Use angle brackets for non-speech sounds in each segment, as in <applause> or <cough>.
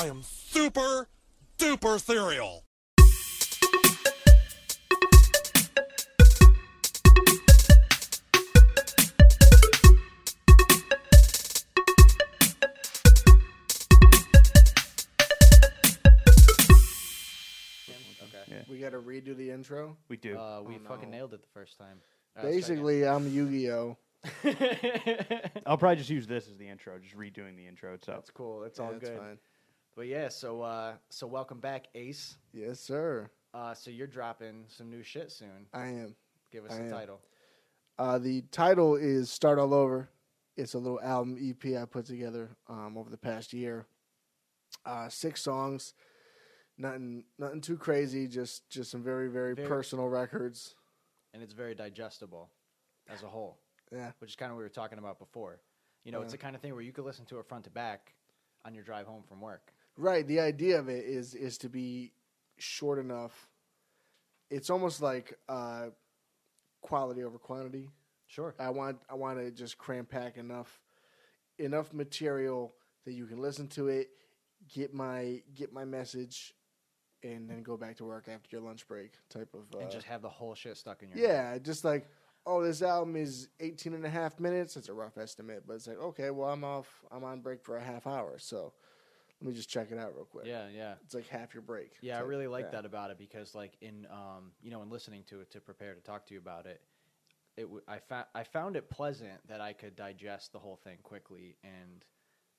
I am super duper cereal. Okay. We got to redo the intro. We do. Uh, we Oh, fucking no. nailed it the first time. All right, let's try Basically, <laughs> I'm Yu-Gi-Oh. <laughs> I'll probably just use this as the intro, just redoing the intro itself. That's cool. It's Yeah, all that's good. fine. But yeah, so uh, so welcome back, Ace. Yes, sir. Uh, so you're dropping some new shit soon. I am. Give us I the am. title. Uh, the title is "Start All Over." It's a little album EP I put together um, over the past year. Uh, six songs, nothing, nothing too crazy. Just, just some very, very, Very- personal records. and it's very digestible as a whole, Yeah, which is kind of what we were talking about before. You know, it's the kind of thing where you could listen to it front to back on your drive home from work. Right. The idea of it is is to be short enough. It's almost like uh, quality over quantity. Sure. I want I want to just cram pack enough enough material that you can listen to it, get my get my message, and then go back to work after your lunch break type of. Uh, and just have the whole shit stuck in your head. yeah, just like oh, this album is 18 and a half minutes. It's a rough estimate, but it's like okay, well I'm off. I'm on break for a half hour, so let me just check it out real quick. Yeah, yeah. It's like half your break. Yeah, I really like yeah. that about it because, like, in um, you know, in listening to it to prepare to talk to you about it, it w- I found I found it pleasant that I could digest the whole thing quickly and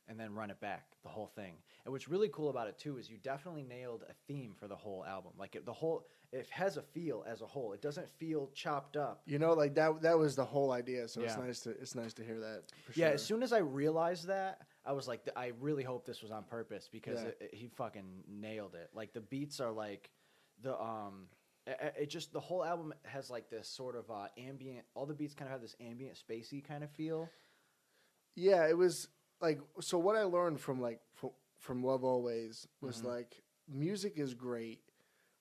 and then run it back the whole thing. And what's really cool about it too is you definitely nailed a theme for the whole album. Like it, the whole, it has a feel as a whole. It doesn't feel chopped up. You know, like that. That was the whole idea. So it's nice to it's nice to hear that. Yeah, sure. as soon as I realized that, I was like, I really hope this was on purpose because Yeah. it, it- he fucking nailed it. Like the beats are like the um, it, it just the whole album has like this sort of uh, ambient. All the beats kind of have this ambient, spacey kind of feel. Yeah, it was like so. What I learned from like from, from Love Always was Mhm. like music is great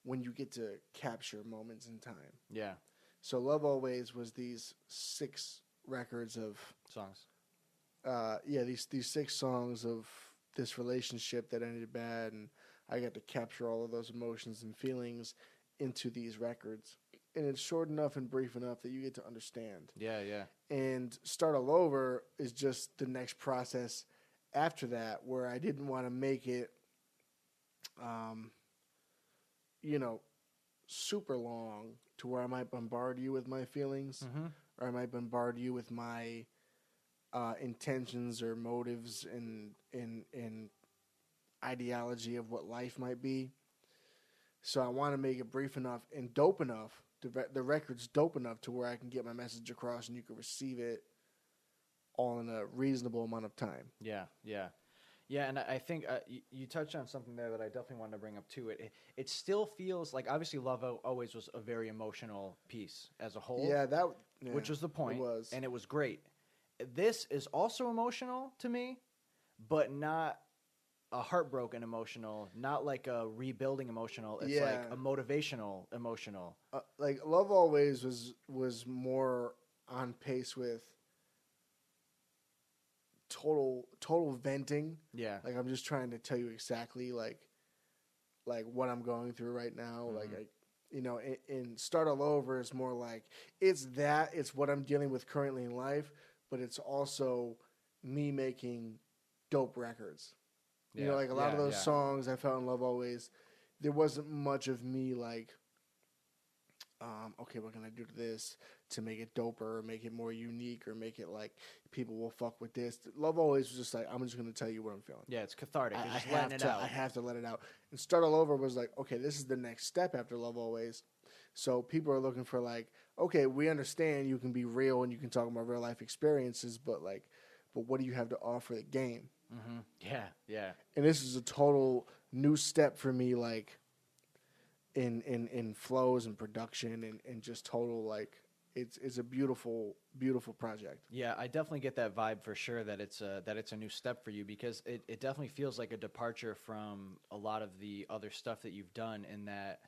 when you get to capture moments in time. Yeah, So Love Always was these six records of songs. Uh yeah these these six songs of this relationship that ended bad, and I got to capture all of those emotions and feelings into these records. And it's short enough and brief enough that you get to understand Yeah, yeah, and start all over is just the next process after that where i didn't want to make it um you know super long to where i might bombard you with my feelings mm-hmm. or i might bombard you with my uh intentions or motives and in in ideology of what life might be so i want to make it brief enough and dope enough the, the record's dope enough to where i can get my message across and you can receive it all in a reasonable amount of time yeah, yeah. Yeah, and I I think uh, you, you touched on something there that I definitely wanted to bring up too. It, it it still feels like obviously Love always was a very emotional piece as a whole. yeah that yeah, which was the point, it was and it was great. This is also emotional to me, but not a heartbroken emotional, not like a rebuilding emotional. It's like a motivational emotional. uh, like love always was was more on pace with total total venting Yeah, like i'm just trying to tell you exactly like like what i'm going through right now like Mhm. I, you know and, in start all over is more like it's that it's what i'm dealing with currently in life but it's also me making dope records you know like a lot of those yeah. songs i fell in love always there wasn't much of me like um, okay, what can I do to this to make it doper, or make it more unique, or make it like people will fuck with this? Love always was just like I'm just gonna tell you what I'm feeling. yeah, it's cathartic. I, I have it to. out. I have to let it out. And start all over was like, okay, this is the next step after Love Always. So people are looking for like, okay, we understand you can be real and you can talk about real life experiences, but like, but what do you have to offer the game? hmm Yeah, yeah, And this is a total new step for me, like in in in flows and production and and just total like it's it's a beautiful beautiful project. yeah. I definitely get that vibe for sure that it's a that it's a new step for you because it, it definitely feels like a departure from a lot of the other stuff that you've done. In that,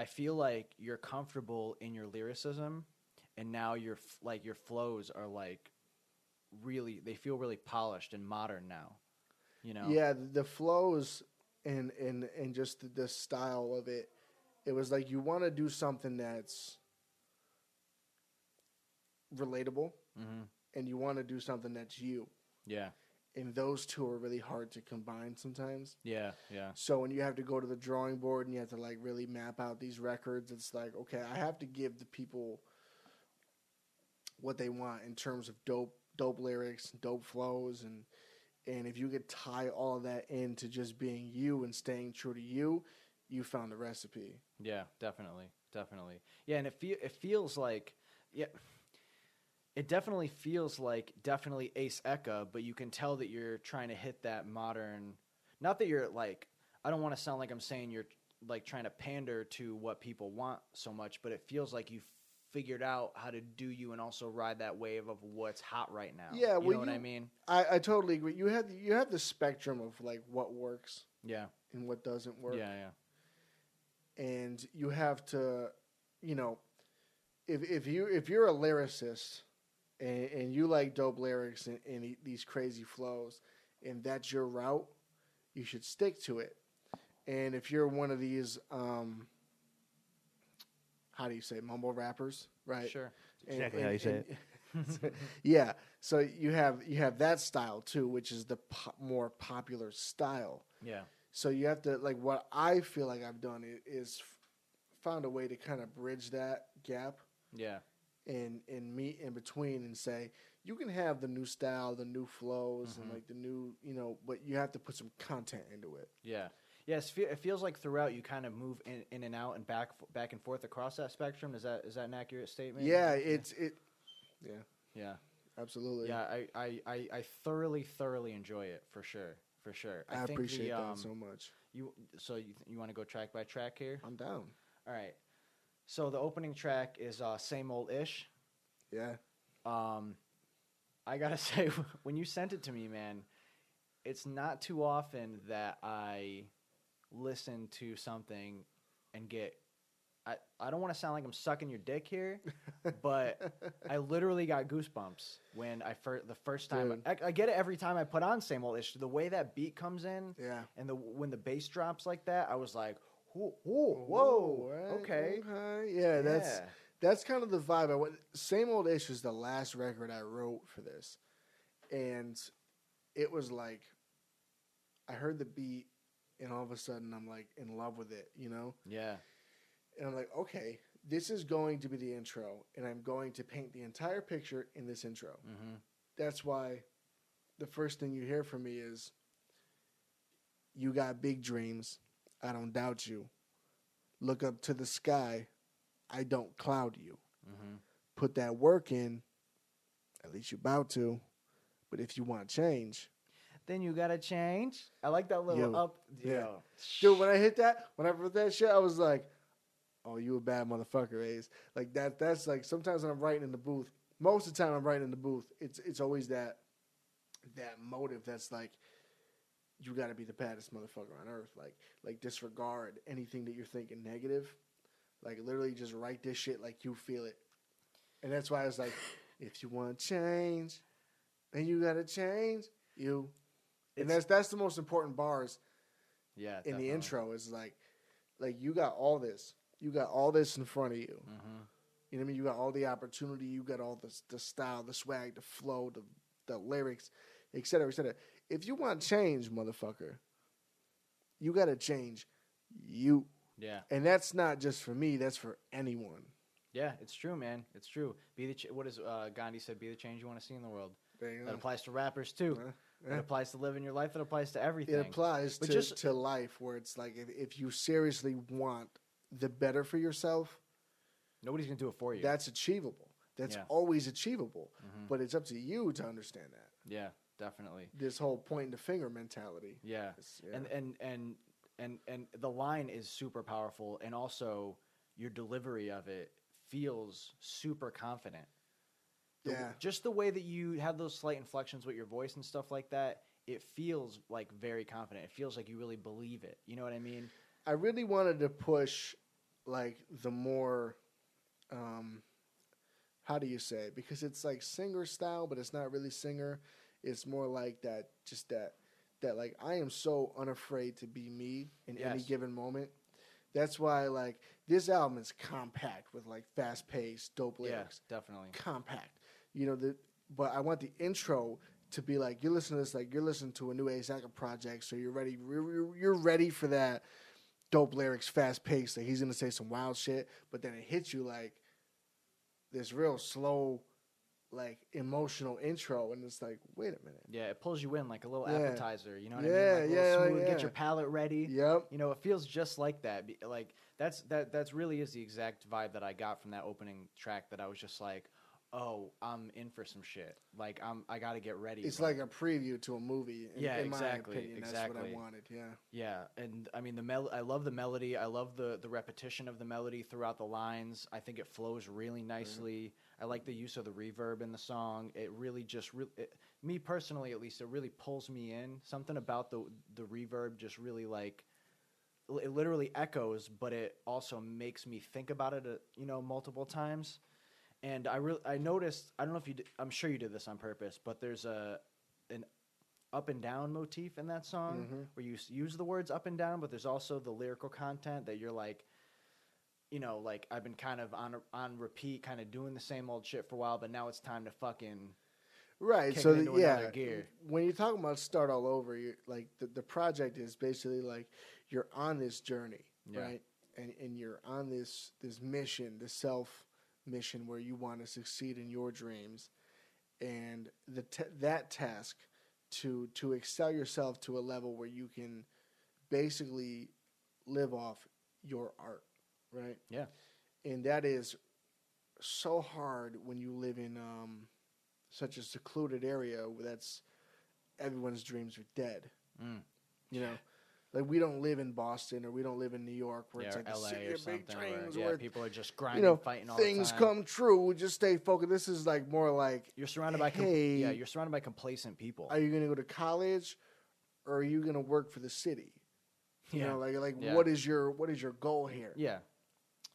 I feel like you're comfortable in your lyricism, and now your like your flows are like really they feel really polished and modern now. You know. Yeah, the, flows and and and just the, style of it. It was like you want to do something that's relatable, hmm and you want to do something that's you. Yeah. And those two are really hard to combine sometimes. Yeah. Yeah. So when you have to go to the drawing board and you have to like really map out these records, it's like okay, I have to give the people what they want in terms of dope, dope lyrics, dope flows, and and if you could tie all of that into just being you and staying true to you, you found the recipe. Yeah, definitely, definitely. Yeah, and it fe- it feels like yeah, it definitely feels like definitely Ace Eka, but you can tell that you're trying to hit that modern. Not that you're like I don't want to sound like I'm saying you're like trying to pander to what people want so much, but it feels like you figured out how to do you and also ride that wave of what's hot right now. Yeah, you well, know what I mean. I, I totally agree. You have you have the spectrum of like what works Yeah, and what doesn't work. yeah, yeah. and you have to, you know, if if you if you're a lyricist and, and you like dope lyrics and, and e- these crazy flows, and that's your route, you should stick to it. And if you're one of these, um, how do you say, mumble rappers, right? Sure. And- Exactly how you say and- <laughs> yeah. So you have you have that style too, which is the po- more popular style. Yeah. So you have to like what I feel like I've done i- is f- found a way to kind of bridge that gap Yeah. And and meet in between and say you can have the new style, the new flows, and Mhm. like the new you know, but you have to put some content into it. Yeah. Yes, it feels like throughout you kind of move in, in and out and back back and forth across that spectrum. Is that is that an accurate statement? Yeah, it's it. Yeah, yeah, absolutely. yeah. I, I, I, I thoroughly thoroughly enjoy it for sure, for sure. I, think appreciate the, that um, so much. You so you you want to go track by track here? I'm down. All right. So the opening track is uh, same old ish. Yeah, Um, I gotta <laughs> say, when you sent it to me, man, it's not too often that I listen to something and get. I, I don't want to sound like I'm sucking your dick here, <laughs> but I literally got goosebumps when I first the first time I, I get it every time I put on same old ish. The way that beat comes in yeah. and the when the bass drops like that, I was like, whoa, whoa, whoa right, okay, okay. Yeah, that's Yeah. that's kind of the vibe. I went. Same old ish was the last record I wrote for this, and it was like I heard the beat, and all of a sudden I'm like in love with it, you know. yeah, And I'm like, okay, this is going to be the intro, and I'm going to paint the entire picture in this intro. hmm That's why the first thing you hear from me is, "You got big dreams. I don't doubt you. Look up to the sky. I don't cloud you. hmm Put that work in. At least you're about to. But if you want change, then you gotta change. I like that little Yo, up. yeah. yo. dude, when I hit that, when I wrote that shit, I was like, "Oh, you a bad motherfucker, Ace." Like that. That's like sometimes when I'm writing in the booth. Most of the time, I'm writing in the booth. It's it's always that that motive that's like, you got to be the baddest motherfucker on earth. Like like disregard anything that you're thinking negative. Like literally, just write this shit like you feel it. And that's why I was like, <laughs> if you want change, then you got to change you. And It's- that's that's the most important bars yeah. in definitely. the intro is like like you got all this you got all this in front of you Mhm. you know what i mean you got all the opportunity you got all the, the style the swag the flow the, the lyrics et cetera et cetera if you want change motherfucker you got to change you Yeah, and that's not just for me that's for anyone yeah. It's true, man. It's true. Be the ch- what is uh, Gandhi said? Be the change you want to see in the world. That go. applies to rappers too. Uh, That yeah. applies to living your life. It applies to everything. it applies But to, just- to life where it's like if, if you seriously want the better for yourself Nobody's gonna do it for you. that's achievable that's Yeah. always achievable Mhm. but it's up to you to understand that yeah, definitely. this whole pointing the finger mentality. Yeah. Yeah. and and and and and the line is super powerful, and also your delivery of it feels super confident. The- Yeah. just the way that you have those slight inflections with your voice and stuff like that, it feels like very confident. It feels like you really believe it. You know what I mean? I really wanted to push like the more um how do you say it? because it's like singer style but it's not really singer it's more like that just that that like I am so unafraid to be me in any given moment. That's why like this album is compact with like fast paced, dope lyrics. Yeah, definitely. Compact. You know, the but I want the intro to be like you're listening to this like you're listening to a new Asaka project, so you're ready you're, you're- you're ready for that dope lyrics, fast paced. Like he's gonna say some wild shit, but then it hits you like this real slow, like emotional intro, and it's like, wait a minute. Yeah, it pulls you in like a little Yeah. appetizer. You know what Yeah, I mean? Like yeah, like, smooth, yeah. Get your palate ready. Yep. You know, it feels just like that. Like that's that that's really is the exact vibe that I got from that opening track. That I was just like, oh, I'm in for some shit. Like I'm I got to get ready. It's like a preview to a movie. In, Yeah, in exactly, opinion, that's what. I wanted. Yeah. Yeah, and I mean the mel- I love the melody. I love the the repetition of the melody throughout the lines. I think it flows really mm-hmm. nicely. I like the use of the reverb in the song. It really just re- it, me personally at least it really pulls me in. Something about the the reverb just really like it literally echoes, but it also makes me think about it, uh, you know, multiple times. And I really I noticed I don't know if you did, I'm sure you did this on purpose, but there's a an up and down motif in that song Mhm. where you use the words up and down, but there's also the lyrical content that you're like, you know, like I've been kind of on on repeat, kind of doing the same old shit for a while, but now it's time to fucking Right. So the, yeah, when you're talking about start all over, you like the, the project is basically like you're on this journey, Yeah. right? And and you're on this this mission, this self mission where you want to succeed in your dreams, and the t- that task to to excel yourself to a level where you can basically live off your art, right? Yeah. And that is so hard when you live in um, such a secluded area where that's everyone's dreams are dead. Mm. You know, like we don't live in Boston or we don't live in New York where yeah, it's like LA city or of big something. Where, dreams yeah, where people are just grinding, you know fighting all things the time. come true. We just stay focused. This is like more like, You're surrounded by com- yeah, you're surrounded by complacent people. are you going to go to college or are you going to work for the city? You yeah. know, like like Yeah. what is your what is your goal here? yeah,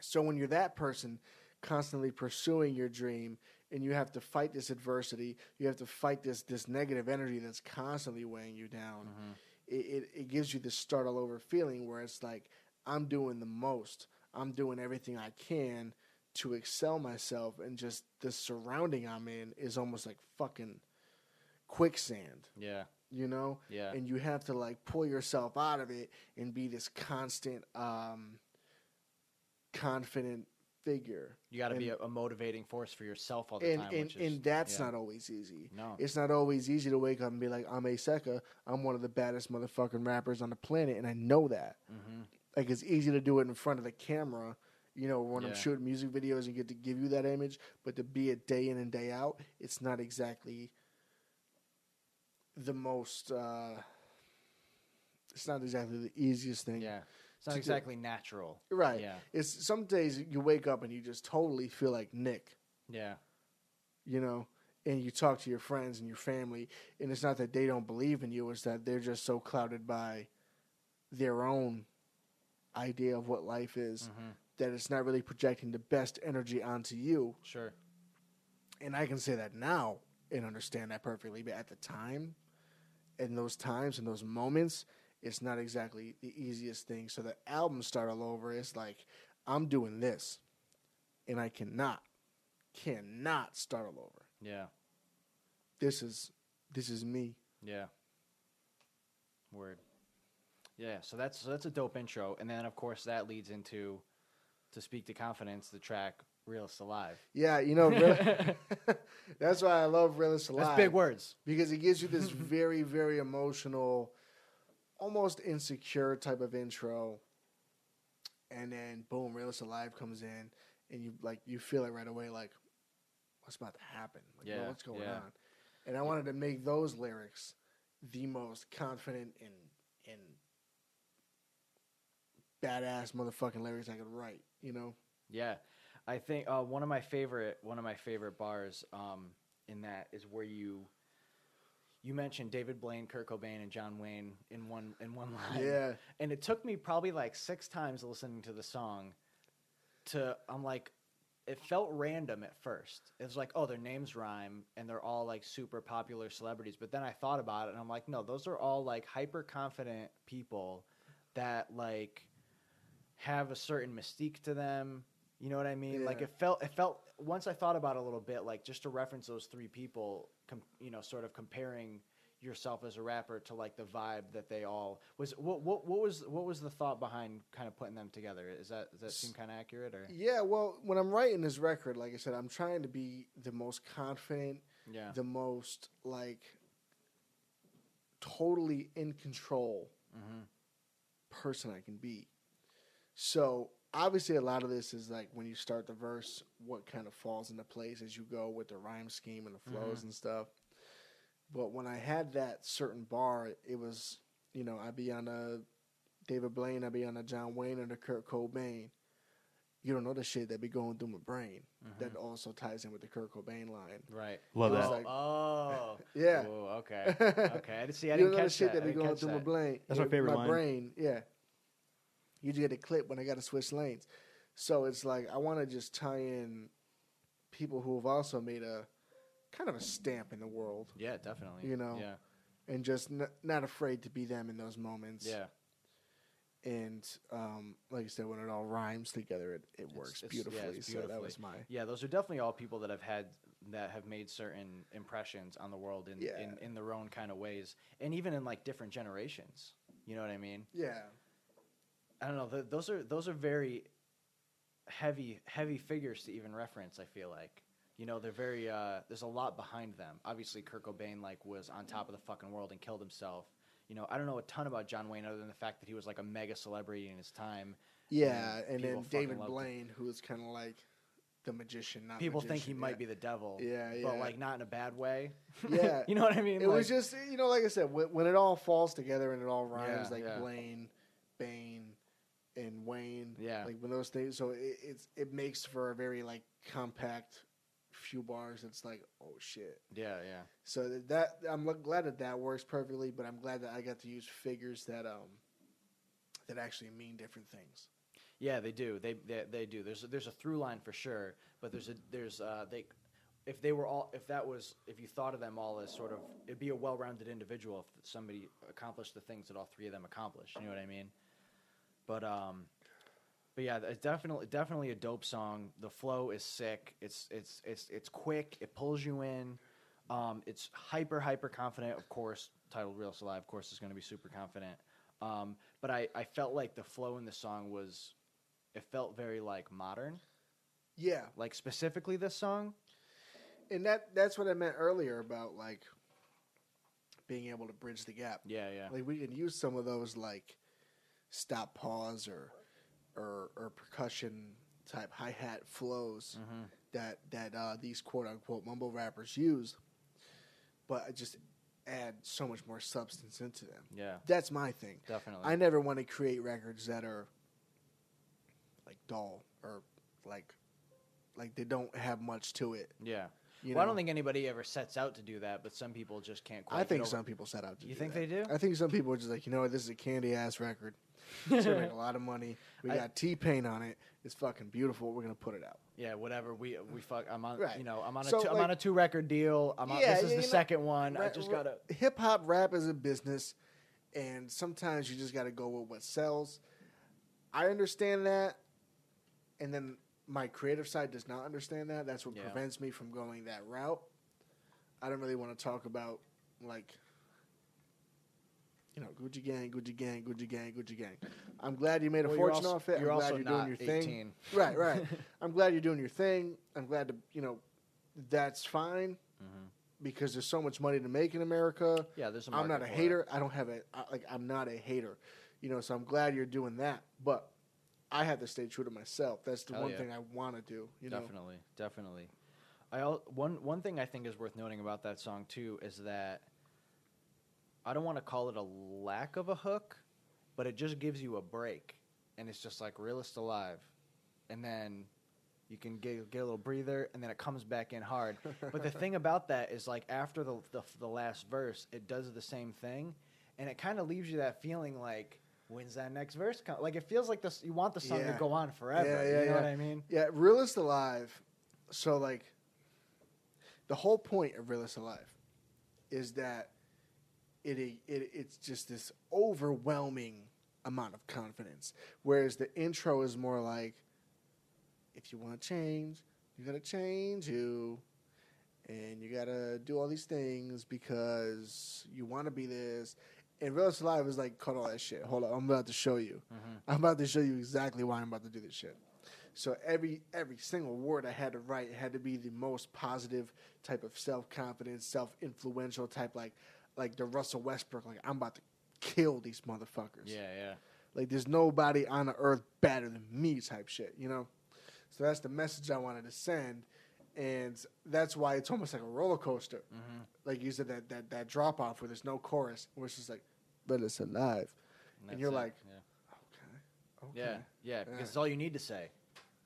So when you're that person constantly pursuing your dream and you have to fight this adversity, you have to fight this this negative energy that's constantly weighing you down. Mhm. It, it it gives you this start all over feeling where it's like I'm doing the most. I'm doing everything I can to excel myself and just the surrounding I'm in is almost like fucking quicksand, yeah, you know? yeah. and you have to like pull yourself out of it and be this constant um confident figure You got to be a, a motivating force for yourself all the and time. and, which is, and that's yeah. not always easy no. it's not always easy to wake up and be like i'm Aseka. i'm one of the baddest motherfucking rappers on the planet and i know that hmm like it's easy to do it in front of the camera you know when i'm shooting music videos and get to give you that image but to be it day in and day out it's not exactly the most uh it's not exactly the easiest thing Yeah, it's not exactly natural. Right. Yeah, It's some days you wake up and you just totally feel like Nick, yeah, you know, and you talk to your friends and your family, and it's not that they don't believe in you; it's that they're just so clouded by their own idea of what life is hmm that it's not really projecting the best energy onto you. sure. And I can say that now and understand that perfectly, but at the time, in those times and those moments, it's not exactly the easiest thing. So the album start all over. It's like I'm doing this, and I cannot, cannot start all over. Yeah, This is this is me. yeah. Word. Yeah, so that's so that's a dope intro, and then of course that leads into to speak to confidence, the track "Realist Alive." Yeah, you know, really, <laughs> that's why I love Realist Alive. That's big words. because it gives you this very very emotional almost insecure type of intro. And then boom realist alive comes in and you like you feel it right away like what's about to happen? Like Yeah, what's going yeah. on? And i wanted to make those lyrics the most confident and and badass motherfucking lyrics i could write you know? Yeah, I think uh, one of my favorite one of my favorite bars um, in that is where you you mentioned David Blaine, Kurt Cobain, and John Wayne in one in one line. yeah and it took me probably like six times listening to the song to I'm like, it felt random at first. It was like, oh, their names rhyme and they're all like super popular celebrities. But then I thought about it and I'm like, no, those are all like hyper confident people that like have a certain mystique to them. You know what I mean? Like it felt it felt once I thought about it a little bit, like just to reference those three people, com- you know, sort of comparing yourself as a rapper to like the vibe that they all was. What what what was what was the thought behind kind of putting them together? Is that does that seem kind of accurate or Yeah, well, when I'm writing this record, like I said, I'm trying to be the most confident, yeah the most like totally in control hmm person I can be. So obviously, a lot of this is like when you start the verse, what kind of falls into place as you go with the rhyme scheme and the mm-hmm. flows and stuff. But when I had that certain bar, it was you know I'd be on a David Blaine, I'd be on a John Wayne and a Kurt Cobain. You don't know the shit that be going through my brain. That mm-hmm. also ties in with the Kurt Cobain line. right. Love oh, that. Like- oh <laughs> Yeah. Oh, okay <laughs> okay. I didn't see. I you didn't know the catch shit that. that, be going catch through my brain. That's my eh, favorite my line. brain, yeah. You get a clip when I got to switch lanes. So it's like I want to just tie in people who have also made a kind of a stamp in the world Yeah, definitely. You know, Yeah. and just n- not afraid to be them in those moments. Yeah. And um, like I said, when it all rhymes together, it, it works it's- yeah, beautifully. So that was my Yeah, those are definitely all people that have had that have made certain impressions on the world in Yeah. in, in their own kind of ways, and even in like different generations. You know what I mean? yeah. I don't know. Th- those are those are very heavy heavy figures to even reference. I feel like you know they're very. Uh, there's a lot behind them. Obviously, Kurt Cobain like was on top of the fucking world and killed himself. You know, I don't know a ton about John Wayne other than the fact that he was like a mega celebrity in his time. Yeah, And and then David loved him. Blaine, who is kind of like the magician. Not People think he magician, might be the devil. Yeah, yeah, But like not in a bad way. <laughs> Yeah. you know what I mean? It was just you know, like I said, when, when it all falls together and it all rhymes, Yeah, like yeah. Blaine, Bane, and Wayne. Yeah. like when those things. So it, it's it makes for a very like compact few bars. It's like oh shit. Yeah, yeah. So that- that I'm glad that that works perfectly, but I'm glad that I got to use figures that um that actually mean different things. Yeah, they do. They, they they do. There's a, there's a through line for sure, but there's a there's uh they if they were all if that was if you thought of them all as sort of it'd be a well-rounded individual if somebody accomplished the things that all three of them accomplished. You know what I mean? But um but yeah, it's definitely definitely a dope song. The flow is sick. It's it's it's it's quick. It pulls you in. Um, it's hyper hyper confident. Of course, titled "Real Alive." Of course, is going to be super confident. Um, but I I felt like the flow in the song was, it felt very like modern. Yeah, Like specifically this song. and that that's what I meant earlier about like being able to bridge the gap. Yeah, yeah, Like we can use some of those like stop pause or or, or percussion type hi hat flows Mm-hmm. that that uh, these quote unquote mumble rappers use, but I just add so much more substance into them. yeah, That's my thing. definitely. I never want to create records that are like dull or like like they don't have much to it. yeah. You well, I don't think anybody ever sets out to do that, but some people just can't. Quite I think some people set out to. You do think that. they do? I think some people are just like, you know what, this is a candy ass record. <laughs> It's gonna make <laughs> a lot of money. We I- got T Pain on it. It's fucking beautiful. We're gonna put it out. Yeah, whatever. We we fuck. I'm on. Right. You know, I'm on a So, two, I'm on a two record deal. I'm on, Yeah, this is the know, second one. I just gotta. Hip hop rap is a business, and sometimes you just gotta go with what sells. I understand that, and then my creative side does not understand that. That's what Yeah. prevents me from going that route. I don't really want to talk about like. You know, Gucci gang, Gucci gang, Gucci gang, Gucci gang. I'm glad you made a Well, fortune also- off it. you're I'm glad also you're not doing your thing. 18. <laughs> Right, right. <laughs> I'm glad you're doing your thing. I'm glad to, you know, that's fine Mhm. because there's so much money to make in America. Yeah, there's a I'm not a for it. hater. I don't have a I, like. I'm not a hater, you know. So I'm glad you're doing that. But I have to stay true to myself. That's the Hell one yeah. thing I want to do. You know. definitely, definitely. I one one thing I think is worth noting about that song too is that I don't want to call it a lack of a hook, but it just gives you a break, and it's just like realist alive, and then you can get get a little breather, and then it comes back in hard. but the thing about that is like after the the, the last verse, it does the same thing, and it kind of leaves you that feeling like when's that next verse come? Like it feels like this. You want the song Yeah. to go on forever. Yeah, yeah, you know yeah. what I mean? Yeah, Realist Alive. So like, the whole point of Realist Alive is that it, it it's just this overwhelming amount of confidence. Whereas the intro is more like, if you want to change, you gotta change you, and you gotta do all these things because you want to be this. And Realist Alive is like, cut all that shit. Hold on, I'm about to show you. Mm-hmm. I'm about to show you exactly why I'm about to do this shit. So every every single word I had to write had to be the most positive type of self confidence, self influential type, like like the Russell Westbrook, like I'm about to kill these motherfuckers. Yeah, yeah. Like there's nobody on the earth better than me type shit, you know? So that's the message I wanted to send. And that's why it's almost like a roller coaster. Mm-hmm. Like you said, that, that, that drop off where there's no chorus, where it's just like, but it's alive. And that's you're it, like, yeah. Okay. yeah, okay. yeah, because it's all you need to say.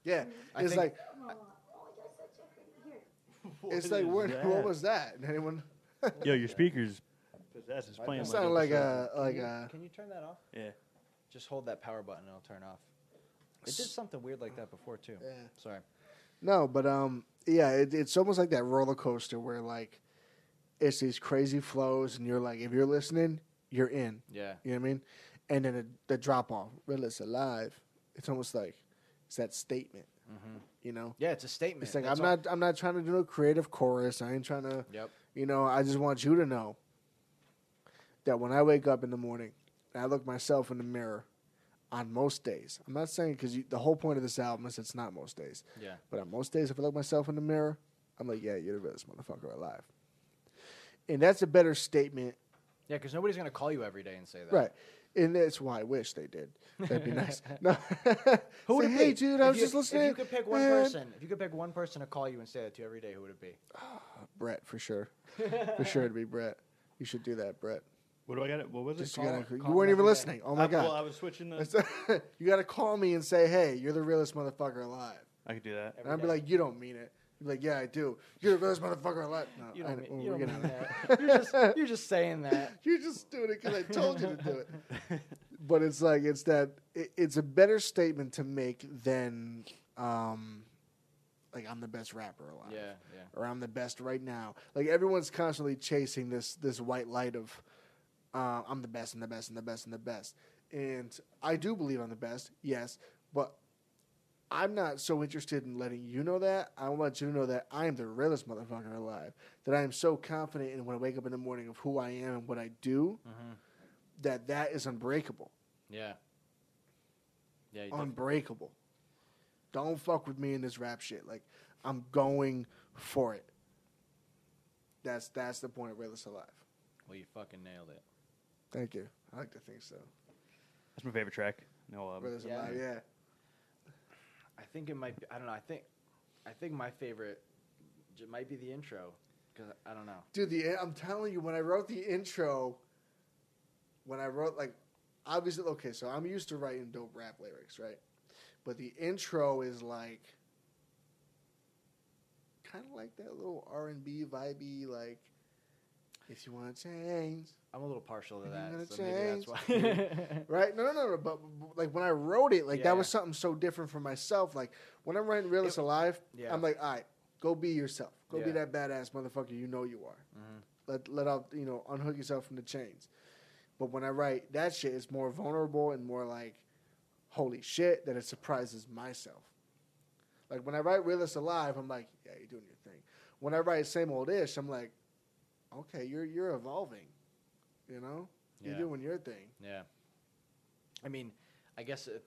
Yeah. I It's think- like, <laughs> it's like, what, what was that? <laughs> Anyone? Yo, your <laughs> speakers possess is playing. It like sounded a- like a, Can like you, a, can you turn that off? Yeah. Just hold that power button and it'll turn off. It did something weird like that before too. Yeah. Sorry. No, but um, yeah, it, it's almost like that roller coaster where like it's these crazy flows, and you're like, if you're listening, you're in. Yeah. You know what I mean? And then the, the drop off, well, it's alive. It's almost like it's that statement. You know, Yeah, it's a statement. it's like That's I'm all- not I'm not trying to do a creative chorus. I ain't trying to. Yep. You know, I just want you to know that when I wake up in the morning and I look myself in the mirror, on most days, I'm not saying because the whole point of this album is it's not most days. Yeah. But on most days, if I look myself in the mirror, I'm like, yeah, you're the best motherfucker alive. And that's a better statement, Yeah, because nobody's gonna call you every day and say that. right? And that's why I wish they did. That'd be nice. <laughs> No, <laughs> Who would Say, it hey, be? dude, I If was you- just listening. If you could pick one and- person, if you could pick one person to call you and say that to every day, who would it be? Ah, Brett for sure, for sure it'd be Brett. You should do that, Brett. What do I got? What was it? Just you, gotta, him- you weren't even every day. listening. Oh my I, Well, I was switching the. <laughs> You got to call me and say, "Hey, you're the realest motherfucker alive." I could do that. And I'd be day. like, "You don't mean it." You'd be like, "Yeah, I do. You're the realest motherfucker alive." No, You don't, know- mean, well, you we're don't getting mean out that. You're just, <laughs> you're just saying that. <laughs> You're just doing it because I told you to do it. But it's like it's that it, it's a better statement to make than um, like I'm the best rapper alive. Yeah, yeah. Or I'm the best right now. Like everyone's constantly chasing this this white light of uh, I'm the best and the best and the best and the best. And I do believe I'm the best, yes, but I'm not so interested in letting you know that. I want you to know that I am the realest motherfucker alive. That I am so confident in when I wake up in the morning of who I am and what I do Mm-hmm. that that is unbreakable. Yeah. Yeah. Unbreakable. Don't fuck with me in this rap shit. Like I'm going for it. That's that's the point of realest alive. well, you fucking nailed it. Thank you. I like to think so. That's my favorite track. No, um, Realest yeah. alive, yeah. I think it might. Be, I don't know. I think, I think my favorite j- might be the intro because I don't know. Dude, the I'm telling you, when I wrote the intro, when I wrote like, obviously, okay, so I'm used to writing dope rap lyrics, right? But the intro is like, kind of like that little R and B vibey, like, if you want to change, I'm a little partial to that, so maybe that's why. <laughs> right? No, no, no, no. But, but, like when I wrote it, like Yeah, that was something so different for myself. Like when I'm writing Realist Alive, yeah. I'm like, all right, go be yourself. Go be that badass motherfucker you know you are. Mhm. Let let out you know unhook yourself from the chains. But when I write that shit, it's more vulnerable and more like, holy shit, that it surprises myself. Like when I write Realist Alive, I'm like, yeah, you're doing your thing. When I write Same Old Ish, I'm like, okay, you're you're evolving. You know, you're Yeah. doing your thing. Yeah. I mean, I guess uh,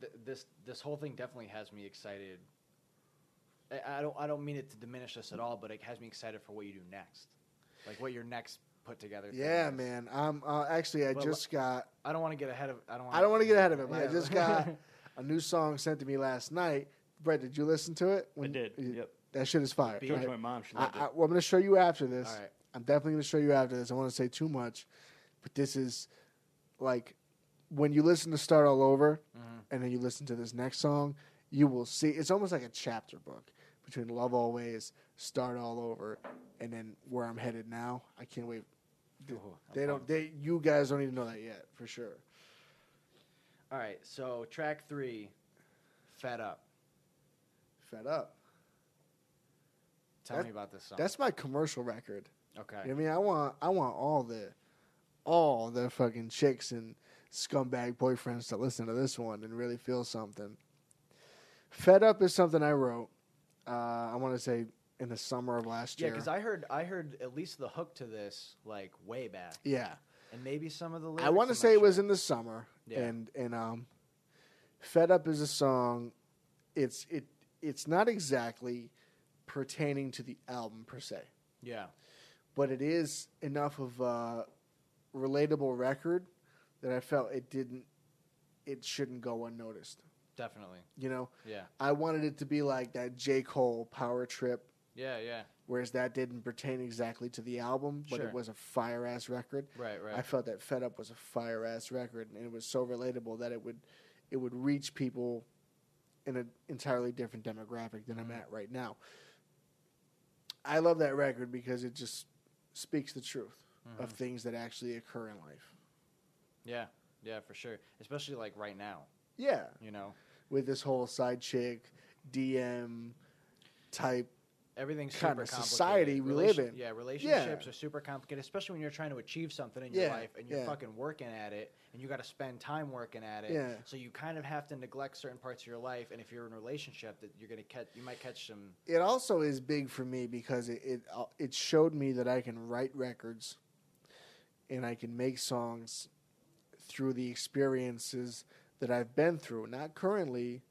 the, this this whole thing definitely has me excited. I, I don't I don't mean it to diminish this at all, but it has me excited for what you do next, like what your next put together. Yeah, is. man. I'm uh, actually I Well, just got. I don't want to get ahead of. I don't. Wanna, I don't want to get ahead of it. But I just got <laughs> a new song sent to me last night. Brett, did you listen to it? I did. you- Yep. That shit is fire. Showed right? my mom. She I, I, well, I'm going to show you after this. All right. I'm definitely going to show you after this. I want to say too much, but this is like when you listen to Start All Over Mhm. and then you listen to this next song, you will see it's almost like a chapter book between Love Always, Start All Over, and then Where I'm Headed Now. I can't wait. They don't. They you guys don't even know that yet for sure. All right, so track three, "Fed Up." Fed up. Tell That- me about this song. That's my commercial record. Okay. I mean, I want I want all the all the fucking chicks and scumbag boyfriends to listen to this one and really feel something. Fed up is something I wrote. Uh, I want to say in the summer of last Yeah, year. Yeah, because I heard I heard at least the hook to this like way back, yeah, and maybe some of the lyrics. I want to say it was in the summer. Yeah. And and um, Fed Up is a song. It's it it's not exactly pertaining to the album per se, yeah, but it is enough of a relatable record that I felt it didn't it shouldn't go unnoticed. definitely. You know, Yeah, I wanted it to be like that J Cole Power Trip, yeah, yeah. whereas that didn't pertain exactly to the album, but Sure. it was a fire ass record. Right, right. I felt that Fed Up was a fire ass record, and it was so relatable that it would it would reach people in an entirely different demographic than I'm Mhm. at right now. I love that record because it just speaks the truth of Mhm. things that actually occur in life. yeah, yeah, for sure. Especially like right now, Yeah, you know, with this whole side chick DM type. Everything's super complicated. society we live in. Yeah, relationships are super complicated, especially when you're trying to achieve something in your Yeah, life and you're yeah. fucking working at it, and you got to spend time working at it. Yeah. So you kind of have to neglect certain parts of your life, and if you're in a relationship, that you're gonna catch, you might catch some. It also is big for me because it it, uh, it showed me that I can write records, and I can make songs through the experiences that I've been through. Not currently,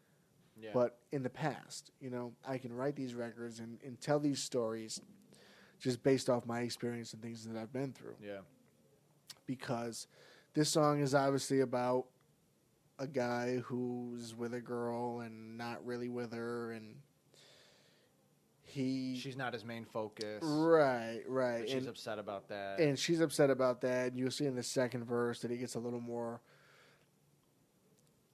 Yeah. but in the past. You know, I can write these records and, and tell these stories just based off my experience and things that I've been through. yeah. Because this song is obviously about a guy who's with a girl and not really with her, and he She's not his main focus. Right, right. But she's and, upset about that. and she's upset about that. And you'll see in the second verse that he gets a little more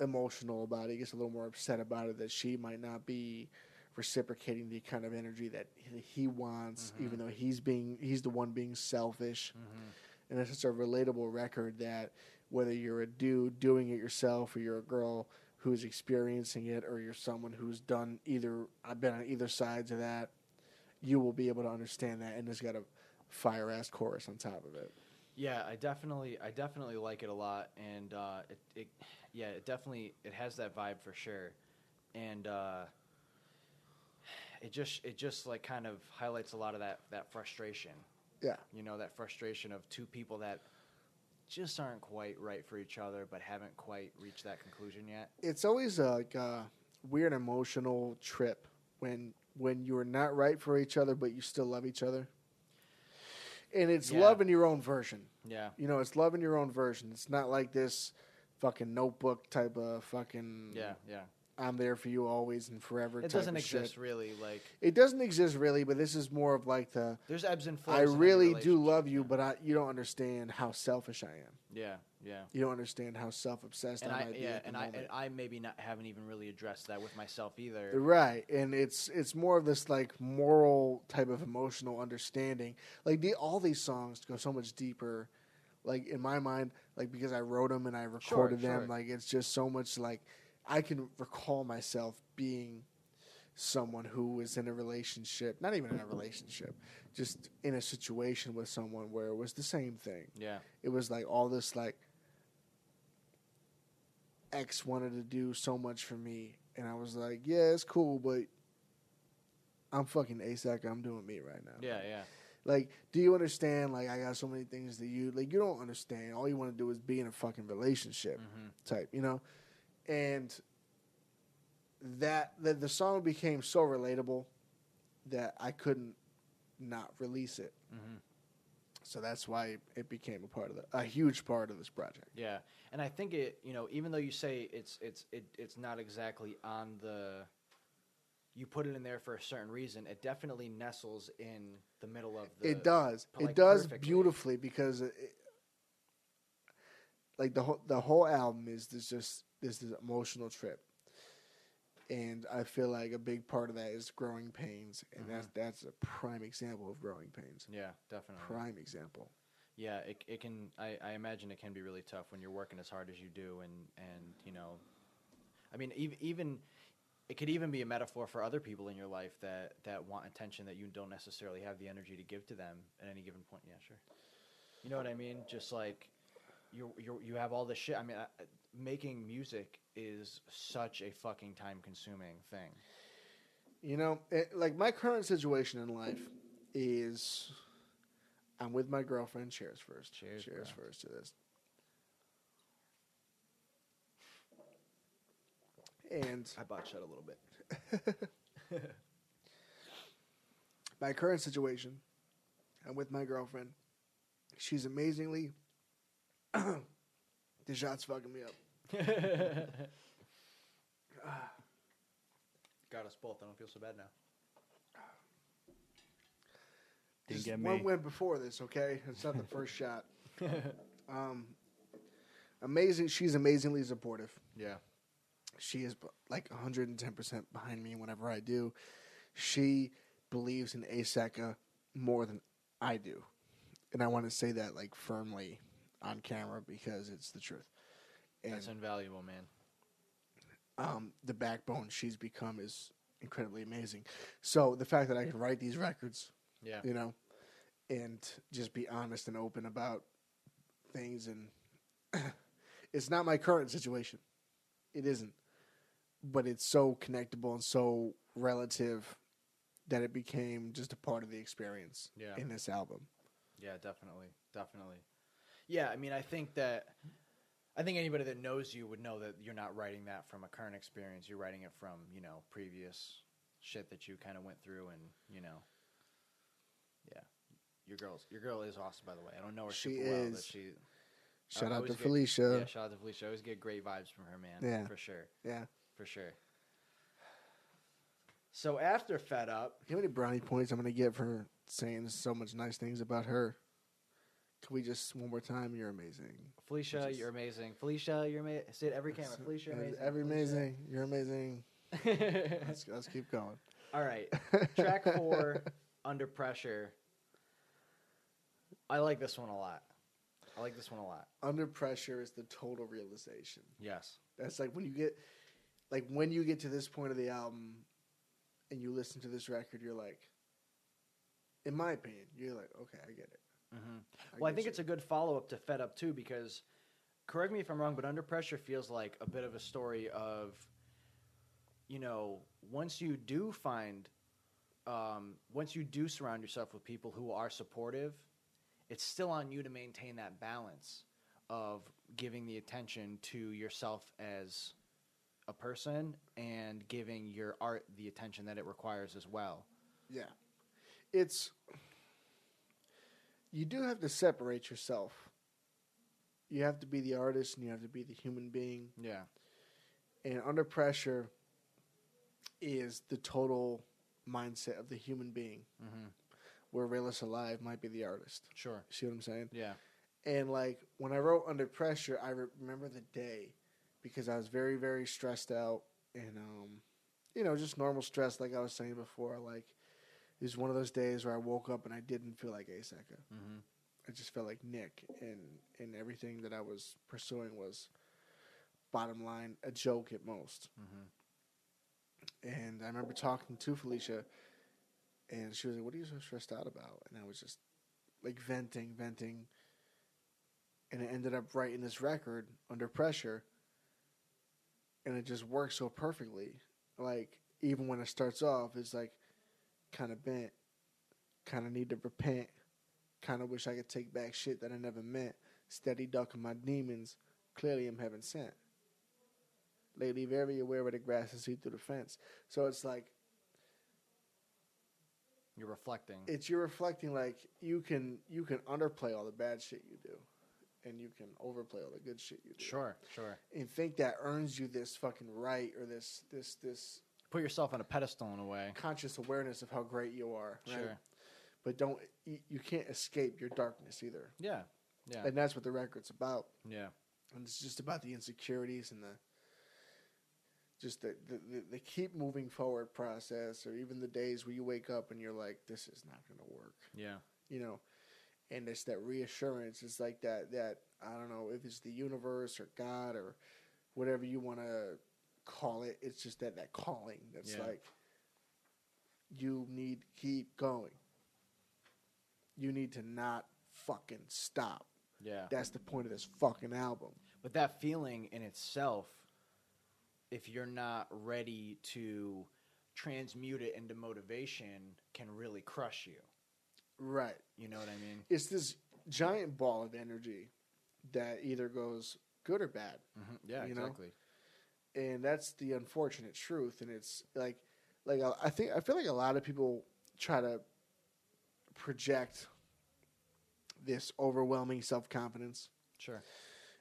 emotional about it. He gets a little more upset about it that she might not be reciprocating the kind of energy that he- wants, Mhm. even though he's being he's the one being selfish. Mhm. And it's such a relatable record that whether you're a dude doing it yourself or you're a girl who's experiencing it or you're someone who's done either I've been on either sides of that, you will be able to understand that and it's got a fire ass chorus on top of it. Yeah, I definitely, I definitely like it a lot, and uh, it, it, yeah, it definitely, it has that vibe for sure, and uh, it just, it just like kind of highlights a lot of that that frustration. Yeah. You know, that frustration of two people that just aren't quite right for each other, but haven't quite reached that conclusion yet. It's always a, like a weird emotional trip when when you're not right for each other but you still love each other. And it's Yeah. love in your own version. Yeah. You know, it's love in your own version. It's not like this fucking notebook type of fucking Yeah. Yeah. I'm there for you always and forever. It doesn't exist shit. really. Like, It doesn't exist really, but this is more of like the there's ebbs and flows. I really do love you, yeah. but I, you don't understand how selfish I am. Yeah. Yeah. You don't understand how self obsessed I might be yeah, and I, and I maybe not haven't even really addressed that with myself either. Right, and it's it's more of this like moral type of emotional understanding. Like the, all these songs go so much deeper. Like in my mind, like because I wrote them and I recorded them, sure. like it's just so much. Like I can recall myself being someone who was in a relationship, not even in a relationship, just in a situation with someone where it was the same thing. Yeah. It was like all this like X wanted to do so much for me, and I was like, yeah, it's cool, but I'm fucking ASAC. I'm doing me right now. Yeah. Yeah. Like, do you understand? Like, I got so many things that you like. You don't understand. All you want to do is be in a fucking relationship hmm type, you know. And that the, the song became so relatable that I couldn't not release it. hmm So that's why it became a part of the, a huge part of this project. Yeah, and I think it. You know, even though you say it's it's it, it's not exactly on the. You put it in there for a certain reason. It definitely nestles in the middle of the. it does. like, it does perfectly. beautifully because it, like the whole the whole album is this just this, this emotional trip. And I feel like a big part of that is growing pains, and that's Mm-hmm. that's a prime example of growing pains. Yeah, definitely. Prime example. Yeah, it it can. I, I imagine it can be really tough when you're working as hard as you do, and and you know, I mean, even even it could even be a metaphor for other people in your life that that want attention that you don't necessarily have the energy to give to them at any given point. Yeah, sure. You know what I mean? Just like you you you have all this shit. I mean, I, making music is such a fucking time consuming thing. You know, it, like my current situation in life is I'm with my girlfriend. Cheers first. Cheers, Cheers first to this. And I bought shut a little bit. <laughs> my current situation, I'm with my girlfriend. She's amazingly. <clears throat> the shot's fucking me up. <sighs> Got us both. I don't feel so bad now. Didn't Just get one me. went before this, okay? It's not the first shot. <laughs> Um, amazing. She's amazingly supportive. Yeah. She is like 110% behind me whenever I do. She believes in ASECA more than I do. And I want to say that like firmly on camera because it's the truth. And That's invaluable, man. um, the backbone she's become is incredibly amazing. So the fact that I can write these records, Yeah. you know, and just be honest and open about things, and <clears throat> it's not my current situation. It isn't, but it's so connectable and so relative that it became just a part of the experience Yeah. in this album. Yeah, definitely, definitely. Yeah, I mean, I think that I think anybody that knows you would know that you're not writing that from a current experience. You're writing it from you know previous shit that you kind of went through, and you know, yeah. Your girl's your girl is awesome, by the way. I don't know her She super well, but is. she. Shout I out to get- Felicia. Yeah, shout out to Felicia. I always get great vibes from her, man. Yeah. for sure, yeah. For sure. So after Fed Up, You know how many brownie points I'm going to get for saying so much nice things about her? Can we just one more time? You're amazing. Felicia, is- you're amazing. Felicia, you're amazing. Say it every camera. Felicia, you're amazing. Every Felicia. amazing. You're amazing. <laughs> Let's, let's keep going. All right. <laughs> Track four, Under Pressure. I like this one a lot. I like this one a lot. Under pressure is the total realization. Yes. That's like when you get, like when you get to this point of the album, and you listen to this record, you're like, in my opinion, you're like, okay, I get it. hmm Well, I think you. it's a good follow up to Fed Up too, because correct me if I'm wrong, but Under Pressure feels like a bit of a story of, you know, once you do find, um, once you do surround yourself with people who are supportive, it's still on you to maintain that balance of giving the attention to yourself as a person and giving your art the attention that it requires as well. Yeah. It's you do have to separate yourself. You have to be the artist and you have to be the human being. Yeah. And under pressure is the total mindset of the human being. Mm-hmm. Where Realist Alive might be the artist. Sure. See what I'm saying? Yeah. And like when I wrote Under Pressure, I re- remember the day because I was very, very stressed out and um, you know, just normal stress like I was saying before. Like it was one of those days where I woke up and I didn't feel like Aseka. Mm-hmm. I just felt like Nick and and everything that I was pursuing was bottom line a joke at most. Mm-hmm. And I remember talking to Felicia, and she was like, "What are you so stressed out about?" And I was just like venting, venting, and it ended up writing this record under pressure, and it just works so perfectly. Like even when it starts off, it's like kind of bent, kind of need to repent, kind of wish I could take back shit that I never meant. Steady ducking my demons, clearly I'm heaven sent lately very aware of the grass and see through the fence. So it's like You're reflecting. it's you're reflecting like you can you can underplay all the bad shit you do, and you can overplay all the good shit you do. sure, sure. And think that earns you this fucking right or this this this Put yourself on a pedestal in a way. conscious awareness of how great you are. Right? Sure. But don't you, can't escape your darkness either. Yeah. Yeah. And that's what the record's about. yeah. and it's just about the insecurities and the just the, the, the, the keep moving forward process or even the days where you wake up and you're like this is not going to work Yeah. you know and it's that reassurance. It's like that that I don't know if it's the universe or God or whatever you want to call it. It's just that that calling. That's Yeah. like you need to keep going. You need to not fucking stop. Yeah. That's the point of this fucking album. But that feeling in itself, if you're not ready to transmute it into motivation, can really crush you. Right. You know what I mean? It's this giant ball of energy that either goes good or bad. hmm Yeah, You know? exactly. and that's the unfortunate truth and it's like like i think i feel like a lot of people try to project this overwhelming self-confidence Sure.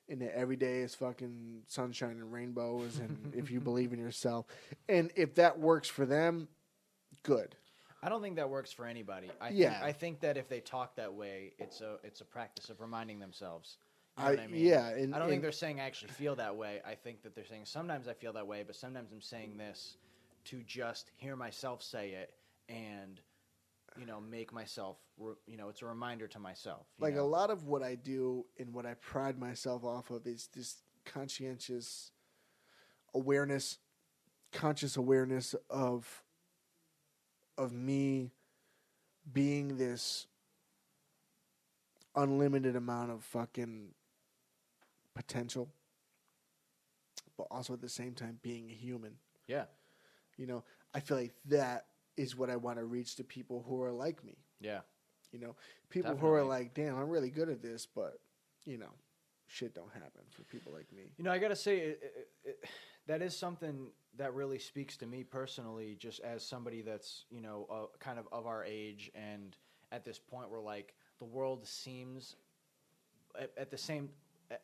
and that every day is fucking sunshine and rainbows and if you <laughs> believe in yourself and if that works for them good I don't think that works for anybody. I Yeah. think I think that if they talk that way, it's a it's a practice of reminding themselves. You know I- what I mean? yeah, and- I don't think they're saying I actually feel that way. I think that they're saying sometimes I feel that way, but sometimes I'm saying this to just hear myself say it and you know make myself re- you know it's a reminder to myself. like know? a lot of what i do and what i pride myself off of is this conscientious awareness conscious awareness of of me being this unlimited amount of fucking potential but also at the same time being a human Yeah. you know i feel like that is what i want to reach to people who are like me Yeah. you know, people who are like, "Damn, I'm really good at this," but you know, shit don't happen for people like me. You know, I gotta say, it, it, it, that is something that really speaks to me personally, just as somebody that's you know uh, kind of of our age, and at this point, where like the world seems at, at the same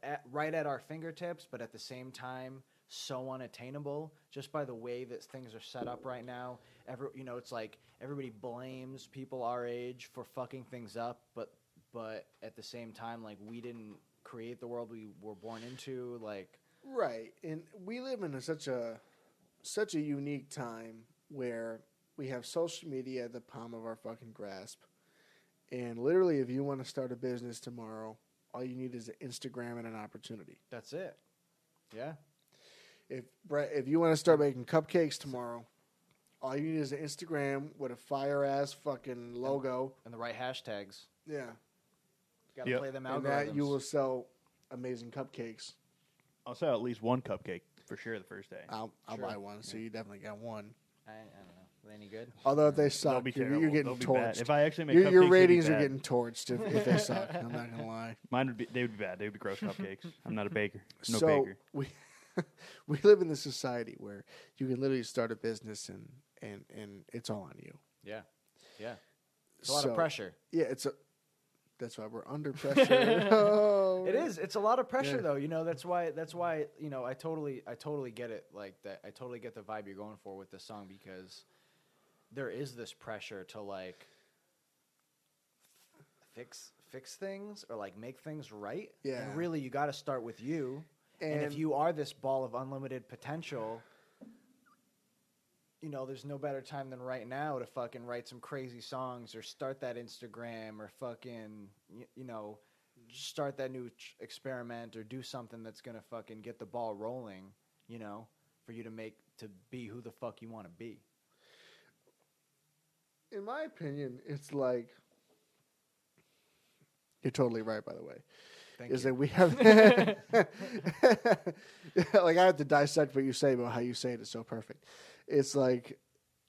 at, right at our fingertips, but at the same time so unattainable just by the way that things are set up right now. Every you know, it's like everybody blames people our age for fucking things up, but but at the same time, like we didn't create the world we were born into. Like Right, and we live in a, such a such a unique time where we have social media at the palm of our fucking grasp, and literally, if you want to start a business tomorrow, all you need is an Instagram and an opportunity. that's it. Yeah. If Brett, if you want to start making cupcakes tomorrow, all you need is an Instagram with a fire ass fucking logo. And the right hashtags. Yeah, Got to Yep. play them and algorithms. that you will sell amazing cupcakes. I'll sell at least one cupcake for sure the first day. I'll I'll Sure. buy one, so you definitely got one. I, I don't know. Are they any good? Although if they They'll suck, be you're, terrible. you're getting They'll be bad. torched. If I actually make your, cupcakes, your they'd be ratings are bad. getting torched if, if they suck. I'm not gonna lie. <laughs> Mine would be. They would be bad. They would be gross cupcakes. I'm not a baker. No so baker. we <laughs> we live in this society where you can literally start a business and and and it's all on you. Yeah. Yeah. It's a lot So, of pressure. Yeah, it's a. That's why we're under <laughs> pressure. Oh. It is. It's a lot of pressure, Yeah. though. You know, that's why. That's why. You know, I totally, I totally get it. Like that. I totally get the vibe you're going for with this song because there is this pressure to like fix fix things or like make things right. Yeah. And really, you got to start with you. And, And- if you are this ball of unlimited potential, you know, there's no better time than right now to fucking write some crazy songs or start that Instagram or fucking, you, you know, start that new ch- experiment or do something that's gonna fucking get the ball rolling, you know, for you to make to be who the fuck you want to be. in my opinion, it's like you're totally right. By the way, Thank is you. that we have <laughs> <laughs> like I have to dissect what you say about how you say it is so perfect. It's like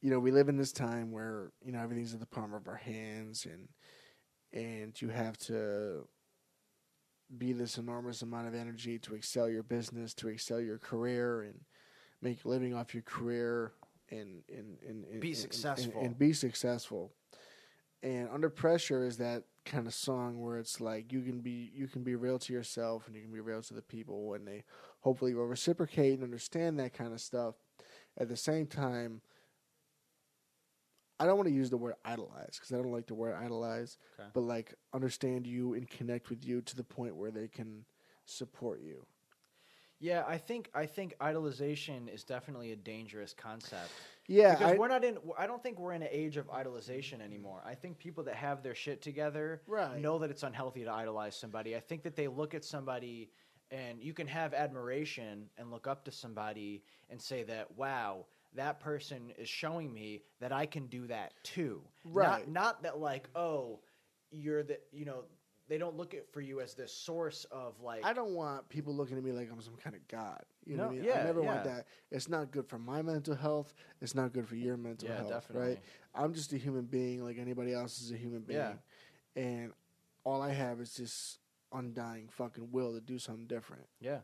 you know we live in this time where you know everything's in the palm of our hands and and you have to be this enormous amount of energy to excel your business, to excel your career, and make a living off your career, and and and, and Be and- successful. and, and be successful. And under pressure is that kind of song where it's like you can be you can be real to yourself and you can be real to the people, and they hopefully will reciprocate and understand that kind of stuff. At the same time, I don't want to use the word idolize because I don't like the word idolize, Okay. but like understand you and connect with you to the point where they can support you. Yeah, I think I think idolization is definitely a dangerous concept. Yeah, because I- we're not in. I don't think we're in an age of idolization anymore. I think people that have their shit together Right. know that it's unhealthy to idolize somebody. I think that they look at somebody, and you can have admiration and look up to somebody and say that, wow, that person is showing me that I can do that too. Right. Not, not that like, oh, you're the, you know. They don't look at for you as this source of like I don't want people looking at me like I'm some kind of god. You know No, what I mean? yeah, I never want that. It's not good for my mental health. It's not good for your mental Yeah, health, definitely. right? I'm just a human being like anybody else is a human being. Yeah. And all I have is this undying fucking will to do something different. yeah.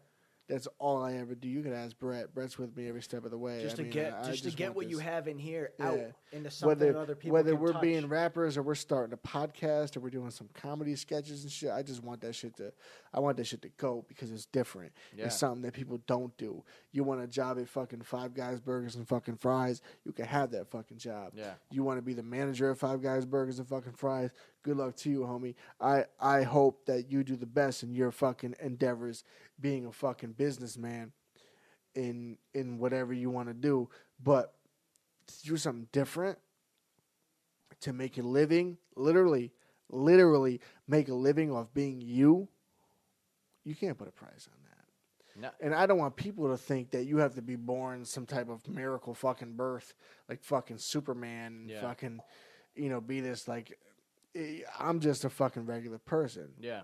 That's all I ever do. You could ask Brett. Brett's with me every step of the way. just I to mean, get I- I just to get what you have in here Yeah. out into something whether that other people whether we're touch. being rappers or we're starting a podcast or we're doing some comedy sketches and shit, I just want that shit to I want that shit to go because it's different. Yeah. It's something that people don't do. You want a job at fucking Five Guys Burgers and fucking Fries, you can have that fucking job. Yeah. You want to be the manager at Five Guys Burgers and fucking Fries, good luck to you, homie. I I hope that you do the best in your fucking endeavors being a fucking businessman in in whatever you want to do, but to do something different to make a living, literally, literally make a living off being you, you can't put a price on that. No, And I don't want people to think that you have to be born some type of miracle fucking birth, like fucking Superman, Yeah. fucking, you know, be this like. I'm just a fucking regular person. yeah.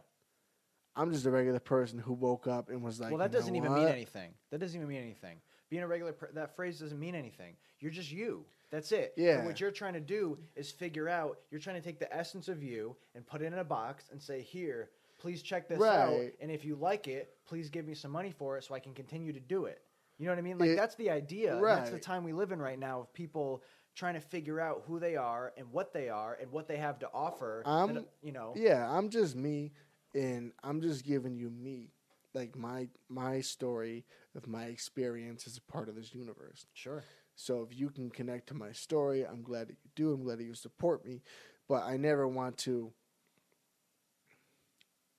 I'm just a regular person who woke up and was like, well, that "You doesn't even mean anything. That doesn't even mean anything. Being a regular, per- that phrase doesn't mean anything. You're just you. That's it. Yeah. And what you're trying to do is figure out. You're trying to take the essence of you and put it in a box and say, "Here, please check this out. And if you like it, please give me some money for it so I can continue to do it." You know what I mean? Like It- that's the idea. and That's the time we live in right now of people trying to figure out who they are and what they are and what they have to offer. I'm- you know. Yeah, I'm just me, and I'm just giving you me, like my my story of my experience as a part of this universe. Sure. So if you can connect to my story, I'm glad that you do. I'm glad that you support me, but I never want to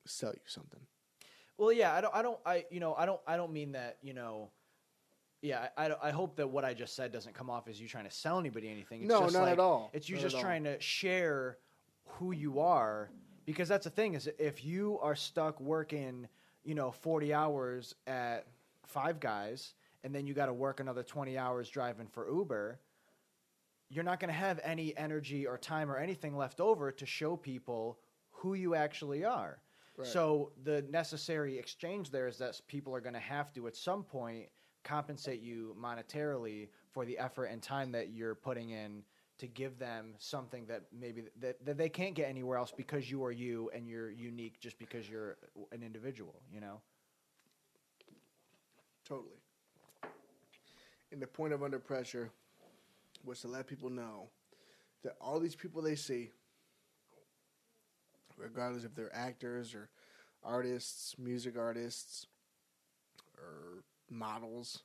sell you something. Well, yeah, I don't, I don't, I, you know, I don't, I don't mean that, you know, yeah, I, I, hope that what I just said doesn't come off as you trying to sell anybody anything. It's No, just not like, at all. It's you Not just all. trying to share who you are, because that's the thing is if you are stuck working, you know, forty hours at Five Guys, and then you got to work another twenty hours driving for Uber. You're not going to have any energy or time or anything left over to show people who you actually are. Right. So the necessary exchange there is that people are going to have to at some point compensate you monetarily for the effort and time that you're putting in to give them something that maybe that, that they can't get anywhere else because you are you and you're unique just because you're an individual, you know? Totally. And the point of under pressure was to let people know that all these people they see, regardless if they're actors or artists, music artists, or models,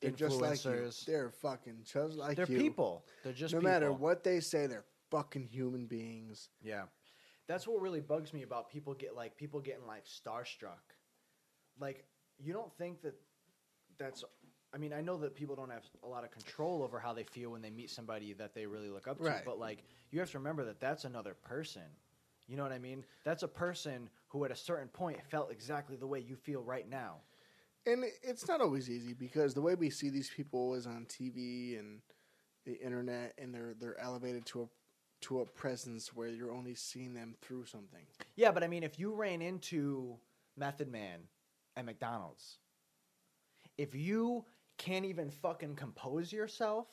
they're just like you. Influencers. They're fucking just like They're you. people. They're just no people. matter what they say, they're fucking human beings. Yeah. That's what really bugs me about people get like people getting like starstruck. Like you don't think that that's I mean, I know that people don't have a lot of control over how they feel when they meet somebody that they really look up to, Right. but like you have to remember that that's another person. You know what I mean? That's a person who at a certain point felt exactly the way you feel right now. And it's not always easy because the way we see these people is on TV and the internet, and they're they're elevated to a to a presence where you're only seeing them through something. Yeah, but I mean, if you ran into Method Man at McDonald's, if you can't even fucking compose yourself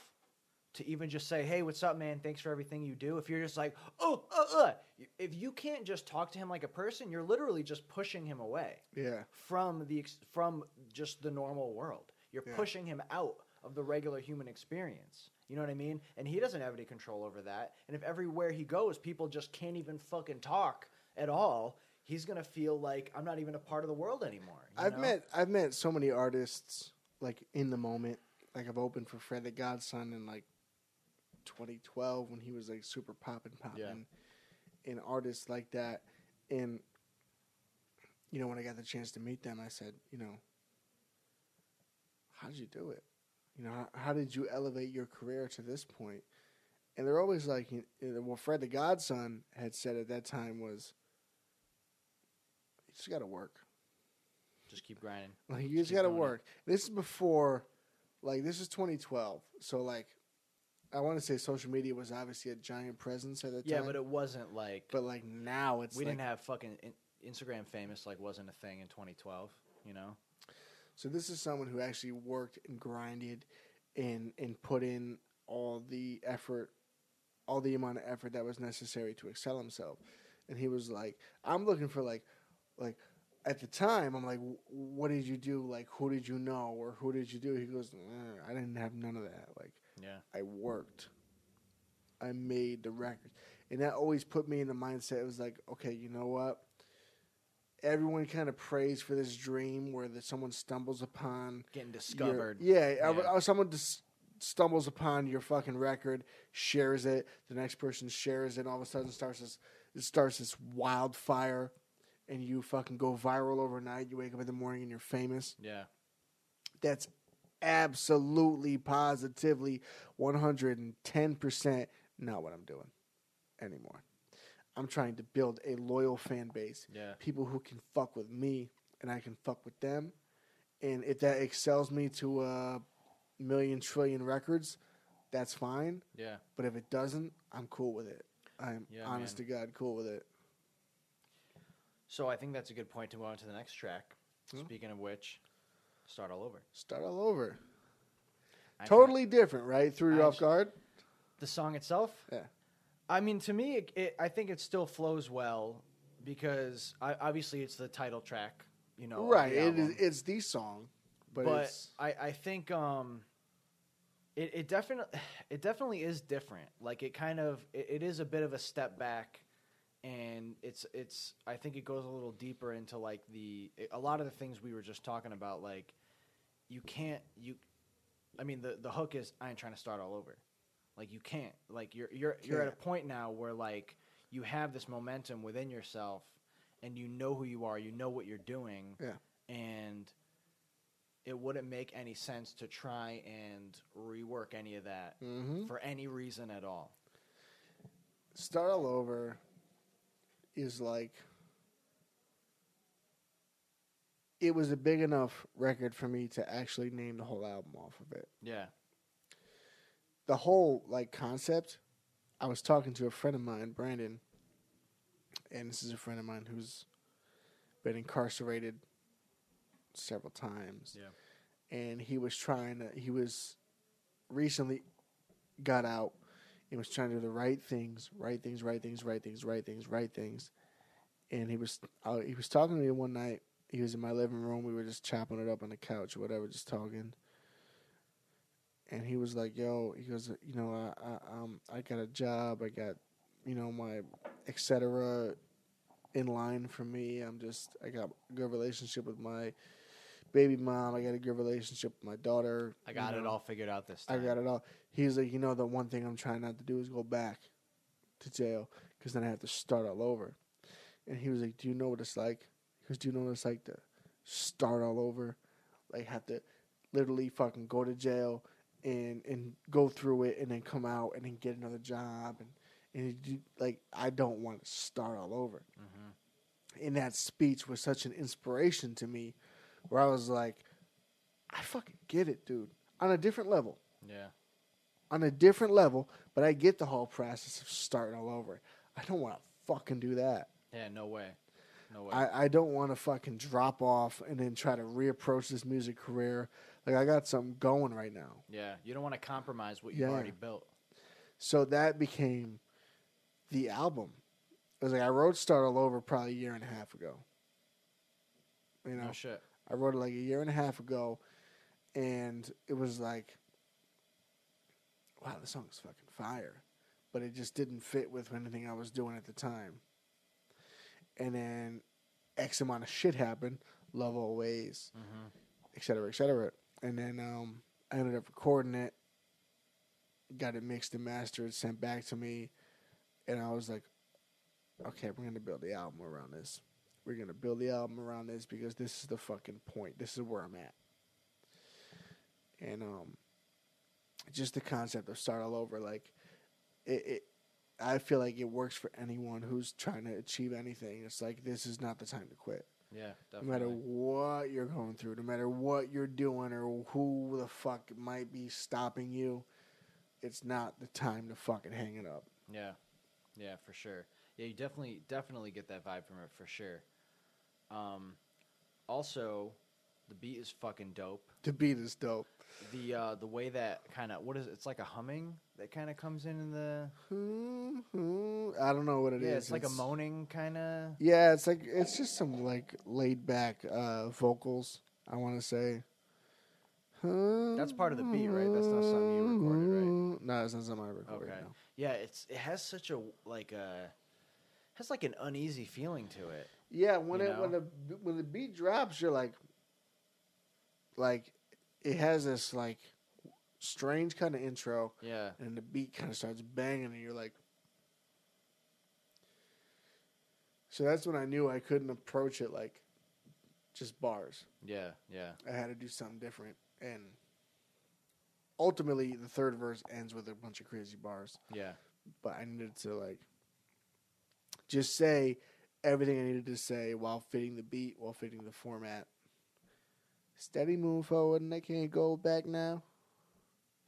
to even just say, "Hey, what's up, man? Thanks for everything you do," if you're just like, "Oh, uh, uh," if you can't just talk to him like a person, you're literally just pushing him away Yeah, from the from just the normal world. You're Yeah. pushing him out of the regular human experience. You know what I mean? And he doesn't have any control over that. And if everywhere he goes, people just can't even fucking talk at all, he's gonna feel like I'm not even a part of the world anymore. you I've know? met I've met so many artists like in the moment. Like I've opened for Fred the Godson and like 2012 when he was like super poppin' poppin', and artists like that. And you know when I got the chance to meet them, I said, you know, how did you do it? You know, how, how did you elevate your career to this point? And they're always like, you know, what Fred the Godson had said at that time was, you just got to work. Just keep grinding. Like you just keep got to it. work. This is before, like this is 2012. So like, I want to say social media was obviously a giant presence at that Yeah, time. Yeah, but it wasn't like but like now it's we like, didn't have fucking in- Instagram famous like wasn't a thing in 2012. You know. So this is someone who actually worked and grinded, and and put in all the effort, all the amount of effort that was necessary to excel himself. And he was like, I'm looking for like, like at the time, I'm like, "Wh- what did you do? Like, who did you know or who did you do? He goes, "Eh, I didn't have none of that. Like, Yeah. I worked. I made the record. And that always put me in the mindset. It was like, okay, you know what? Everyone kind of prays for this dream where that someone stumbles upon Getting your- discovered. yeah, Yeah. uh, someone just stumbles upon your fucking record, shares it. The next person shares it. And all of a sudden, starts this it starts this wildfire, and you fucking go viral overnight. You wake up in the morning and you're famous Yeah. that's absolutely positively 110% not what I'm doing anymore. I'm trying to build a loyal fan base. Yeah. People who can fuck with me and I can fuck with them. And if that excels me to a million trillion records, that's fine. Yeah. But if it doesn't, I'm cool with it. I'm Yeah, honest man. to God cool with it. So I think that's a good point to move on to the next track. Hmm. Speaking of which, start all over. Start all over. I Totally different, right? Threw you I off sh- guard? the song itself. Yeah. I mean, to me, it, it, I think it still flows well because I, obviously it's the title track. You know, right. It is, it's the song. But, but it's, I, I think um, it, it definitely <sighs> it definitely is different. Like it kind of it, it is a bit of a step back, and it's it's I think it goes a little deeper into like the a lot of the things we were just talking about. Like you can't you, I mean the the hook is I ain't trying to start all over. Like you can't like you're you're you're at a point now where like you have this momentum within yourself, and you know who you are. You know what you're doing yeah. and it wouldn't make any sense to try and rework any of that hmm for any reason at all. Start all over is like it was a big enough record for me to actually name the whole album off of it. Yeah. The whole like concept. I was talking to a friend of mine, Brandon, and this is a friend of mine who's been incarcerated several times. Yeah. and he was trying to he was recently got out and was trying to do the right things right things right things right things right things right things. And he was uh, he was talking to me one night. He was in my living room. We were just chopping it up on the couch or whatever just talking. And he was like yo he goes you know i i um i got a job. I got you know my etc in line for me. I'm just i got a good relationship with my baby mom. I got a good relationship with my daughter. I got you it all figured out this time. I got it all. He's like, you know, the one thing I'm trying not to do is go back to jail because then I have to start all over. And he was like, do you know what it's like? He goes, do you know what it's like to start all over? Like have to literally fucking go to jail and and go through it and then come out and then get another job and and like I don't want to start all over Mhm. and that speech was such an inspiration to me where I was like, I fucking get it, dude. On a different level. Yeah. On a different level, but I get the whole process of starting all over. I don't want to fucking do that. Yeah. No way. No way. I, I don't want to fucking drop off and then try to reapproach this music career. Like, I got something going right now. yeah. You don't want to compromise what you've Yeah. already built. So that became the album. It was like I wrote Start All Over probably a year and a half ago. You know, No shit. I wrote it like a year and a half ago, and it was like, wow, this song's fucking fire, but it just didn't fit with anything I was doing at the time. And then X amount of shit happened, love always, Mm-hmm. et cetera, et cetera. And then um, I ended up recording it, got it mixed and mastered, sent back to me, and I was like, okay, we're gonna build the album around this. We're gonna build the album around this because this is the fucking point. This is where I'm at. and um, just the concept of start all over. Like it, it, I feel like it works for anyone who's trying to achieve anything. It's like this is not the time to quit. Yeah, No matter what you're going through, no matter what you're doing or who the fuck might be stopping you, it's not the time to fucking hang it up. Yeah, yeah, for sure. Yeah, you definitely definitely get that vibe from it for sure. Um, also, the beat is fucking dope. The beat is dope. The uh, the way that kind of what is it? It's like a humming that kind of comes in in the Hmm, hmm, I don't know what it is. yeah. It's like a moaning kind of. Yeah, it's like it's just some like laid back uh, vocals. I want to say. That's part of the beat, right? That's not something you recorded, right? No, it's not something I recorded. Okay. no. Yeah, it's it has such a like a has like an uneasy feeling to it. Yeah, when it when the when the beat drops, you're like, like, it has this like strange kind of intro, Yeah, and the beat kind of starts banging, and you're like. So that's when I knew I couldn't approach it like just bars. yeah, yeah, I had to do something different, and ultimately, the third verse ends with a bunch of crazy bars. yeah, But I needed to like just say everything I needed to say while fitting the beat, while fitting the format. Steady moving forward, and I can't go back now.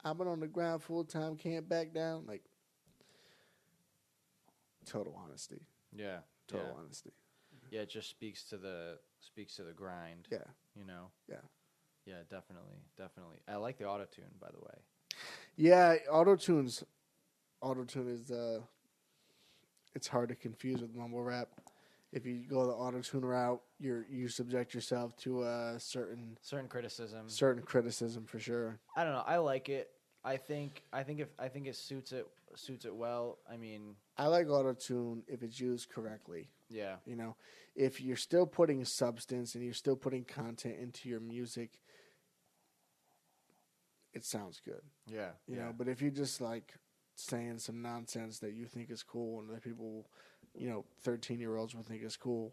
I've been on the ground full time, can't back down. Like total honesty, yeah, total yeah. honesty. Yeah, it just speaks to the speaks to the grind. Yeah, You know. Yeah. Yeah, definitely, definitely. I like the auto tune, by the way. yeah. Auto tunes, auto tune is uh, it's hard to confuse with mumble rap. If you go the auto tune route, you're you subject yourself to a certain Certain criticism. certain criticism for sure. I don't know. I like it. I think. I think if I think it suits it suits it well. I mean, I like auto tune if it's used correctly. yeah, You know, if you're still putting substance and you're still putting content into your music, it sounds good. yeah, You yeah, know, but if you're just like saying some nonsense that you think is cool and that people, you know, 13 year olds will think is cool,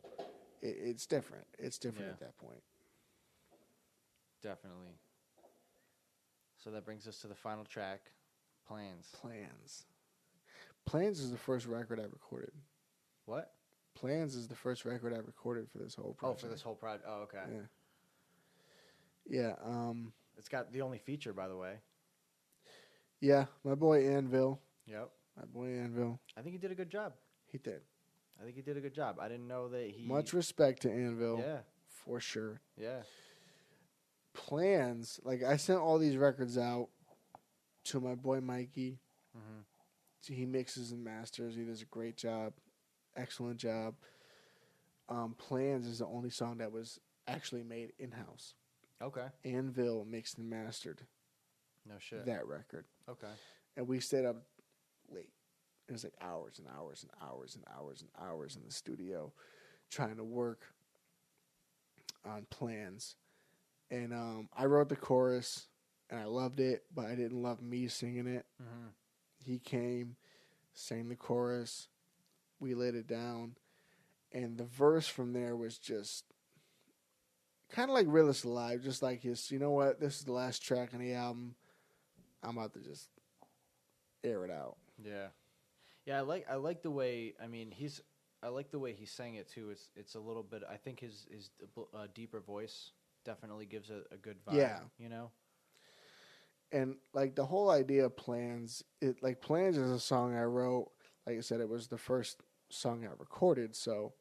it, it's different. It's different Yeah. at that point. definitely. So that brings us to the final track, plans. Plans. Plans is the first record I recorded. What? Plans is the first record I recorded for this whole project. Oh, for this whole project. Oh, okay. Yeah. Yeah. Um. It's got the only feature, by the way. Yeah. My boy Anvil. Yep. My boy Anvil. I think he did a good job. He did. I think he did a good job. I didn't know that he. Much respect to Anvil. Yeah. For sure. Yeah. Plans. Like I sent all these records out to my boy Mikey. hmm He mixes and masters. He does a great job. Excellent job. Um, Plans is the only song that was actually made in house. Okay. Anvil mixed and mastered No shit. that record. okay. and we stayed up late. It was like hours and hours and hours and hours and hours in the studio trying to work on plans. And um, I wrote the chorus and I loved it, but I didn't love me singing it. hmm He came, sang the chorus, we laid it down, and the verse from there was just kind of like Realist Alive, just like his, you know what, this is the last track on the album. I'm about to just air it out. Yeah. Yeah, I like I like the way I mean he's I like the way he sang it too. It's it's a little bit I think his his uh, deeper voice definitely gives a, a good vibe. Yeah. You know. and like the whole idea of plans it like plans is a song i wrote like i said it was the first song i recorded so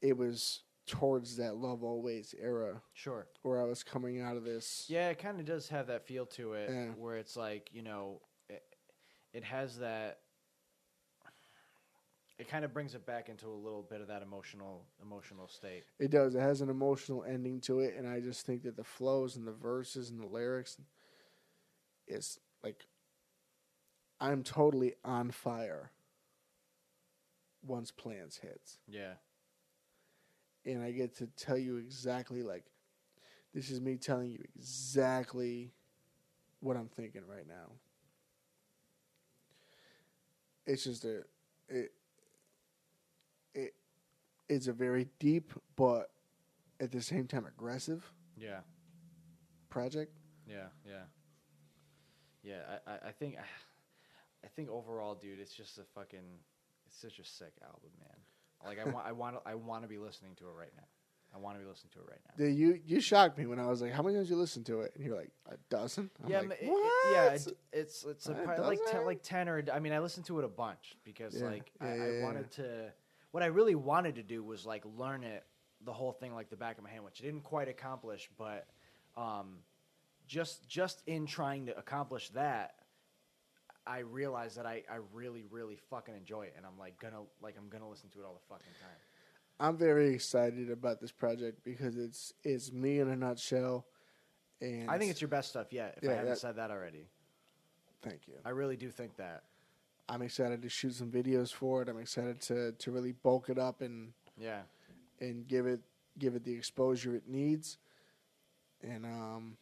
it was towards that love always era Sure. where i was coming out of this Yeah, it kind of does have that feel to it, Yeah. where it's like you know, it, it has that. It kind of brings it back into a little bit of that emotional emotional state. it does it has an emotional ending to it and i just think that the flows and the verses and the lyrics is like i'm totally on fire once plans hits Yeah. and I get to tell you exactly like this is me telling you exactly what I'm thinking right now. It's just a it it it's a very deep but at the same time aggressive Yeah. project. Yeah, yeah, yeah. I, I, I think, <sighs> I think overall, dude, it's just a fucking, it's such a sick album, man. Like I want, I want, I want to be listening to it right now. I want to be listening to it right now. Dude, you you shocked me when I was like, "How many times you listen to it?" And you're like, "A dozen." I'm yeah, like, it- yeah. It, it's it's a, probably like ten, like ten or I mean, I listened to it a bunch because Yeah, like yeah, I, yeah, I wanted to. What I really wanted to do was like learn it, the whole thing, like the back of my hand, which I didn't quite accomplish. But um, just just in trying to accomplish that, I realized that I, I really really fucking enjoy it, and I'm like gonna like I'm gonna listen to it all the fucking time. I'm very excited about this project because it's it's me in a nutshell. And I think it's your best stuff yet. If I Yeah, haven't that- said that already, thank you. I really do think that. I'm excited to shoot some videos for it. I'm excited to to really bulk it up and Yeah, and give it give it the exposure it needs. And um,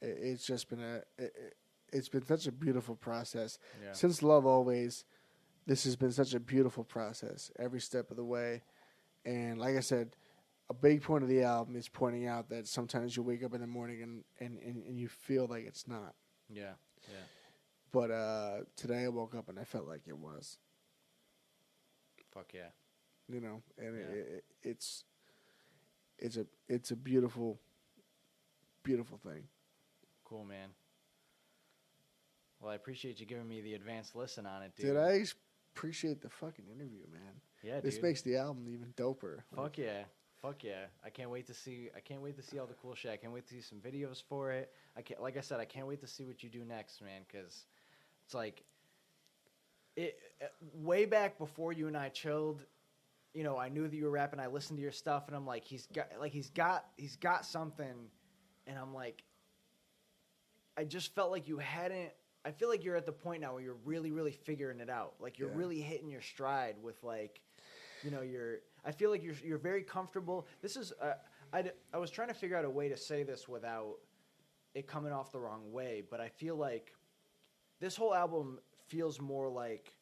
it, it's just been a it, it's been such a beautiful process yeah. since Love Always. This has been such a beautiful process every step of the way. And like I said, a big point of the album is pointing out that sometimes you wake up in the morning and, and, and, and you feel like it's not. Yeah, yeah. But uh, today I woke up and I felt like it was. Fuck yeah. You know, and Yeah. it, it, it's it's a it's a beautiful, beautiful thing. Cool, man. Well, I appreciate you giving me the advanced listen on it, dude. Did I appreciate the fucking interview, man? Yeah, this dude. makes the album even doper. Fuck yeah. Fuck yeah. I can't wait to see I can't wait to see all the cool shit. I can't wait to see some videos for it. I can't like I said, I can't wait to see what you do next, man, cuz it's like it uh, way back before you and I chilled, you know, I knew that you were rapping. I listened to your stuff and I'm like he's got like he's got he's got something and I'm like I just felt like you hadn't I feel like you're at the point now where you're really really figuring it out. Like you're Yeah. really hitting your stride with like you know you're i feel like you're you're very comfortable this is uh, I, I was trying to figure out a way to say this without it coming off the wrong way but i feel like this whole album feels more like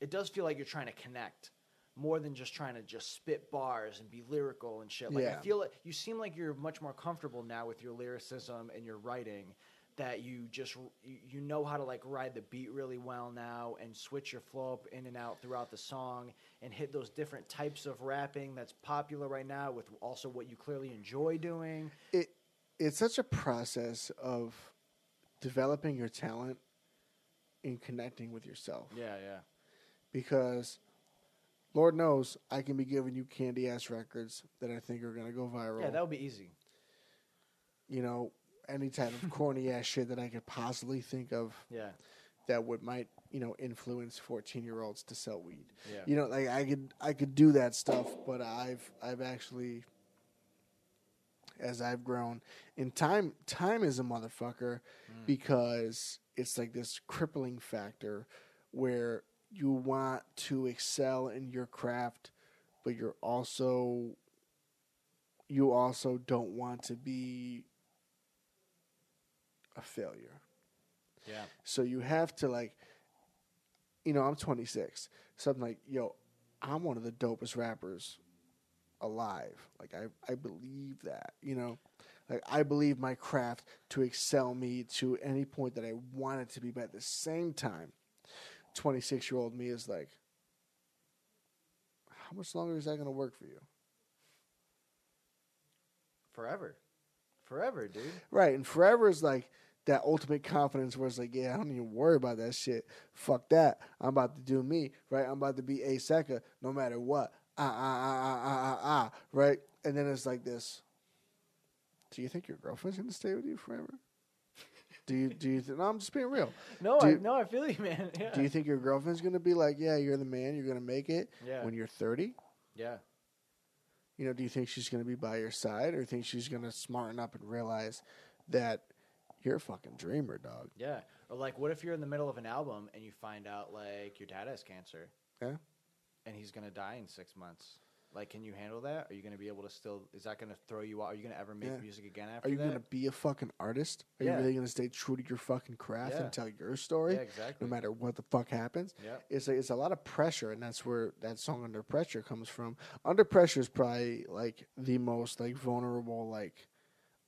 it does feel like you're trying to connect more than just trying to just spit bars and be lyrical and shit. Like i feel like you seem like you're much more comfortable now with your lyricism and your writing that you just you, you know how to like ride the beat really well now and switch your flow up in and out throughout the song and hit those different types of rapping that's popular right now with also what you clearly enjoy doing. It it's such a process of developing your talent and connecting with yourself. Yeah yeah. Because lord knows i can be giving you candy ass records that i think are going to go viral. Yeah that would be easy. You know any type of corny ass shit that i could possibly think of yeah. that would might you know influence 14 year olds to sell weed. Yeah. You know like i could i could do that stuff but i've i've actually as i've grown and time time is a motherfucker mm. because it's like this crippling factor where you want to excel in your craft but you're also you also don't want to be a failure yeah so you have to like, you know, I'm 26. So I'm like, yo, I'm one of the dopest rappers alive. Like I, I believe that, you know, like I believe my craft to excel me to any point that I want it to be. But at the same time, 26 year old me is like, how much longer is that going to work for you? forever forever dude Right, and forever is like that ultimate confidence where it's like, yeah, I don't even worry about that shit. Fuck that. I'm about to do me, right? I'm about to be a Seca no matter what. Ah, ah, ah, ah, ah, ah, ah, right? And then it's like this. Do you think your girlfriend's gonna stay with you forever? Do you, do you, th- no, I'm just being real. <laughs> no Do I, you- no i feel you man yeah <laughs> Do you think your girlfriend's gonna be like, yeah, you're the man, you're gonna make it yeah when you're 30? yeah You know, do you think she's going to be by your side, or think she's going to smarten up and realize that you're a fucking dreamer, dog? yeah or like what if you're in the middle of an album and you find out like your dad has cancer Yeah. and he's gonna die in six months like can you handle that are you gonna be able to still is that gonna throw you out are you gonna ever make Yeah. music again after that? Are you that going to be a fucking artist? Are Yeah. you really going to stay true to your fucking craft Yeah. and tell your story, yeah exactly no matter what the fuck happens? yeah It's a, it's a lot of pressure, and that's where that song "Under Pressure" comes from. "Under Pressure" is probably like the most like vulnerable. Like,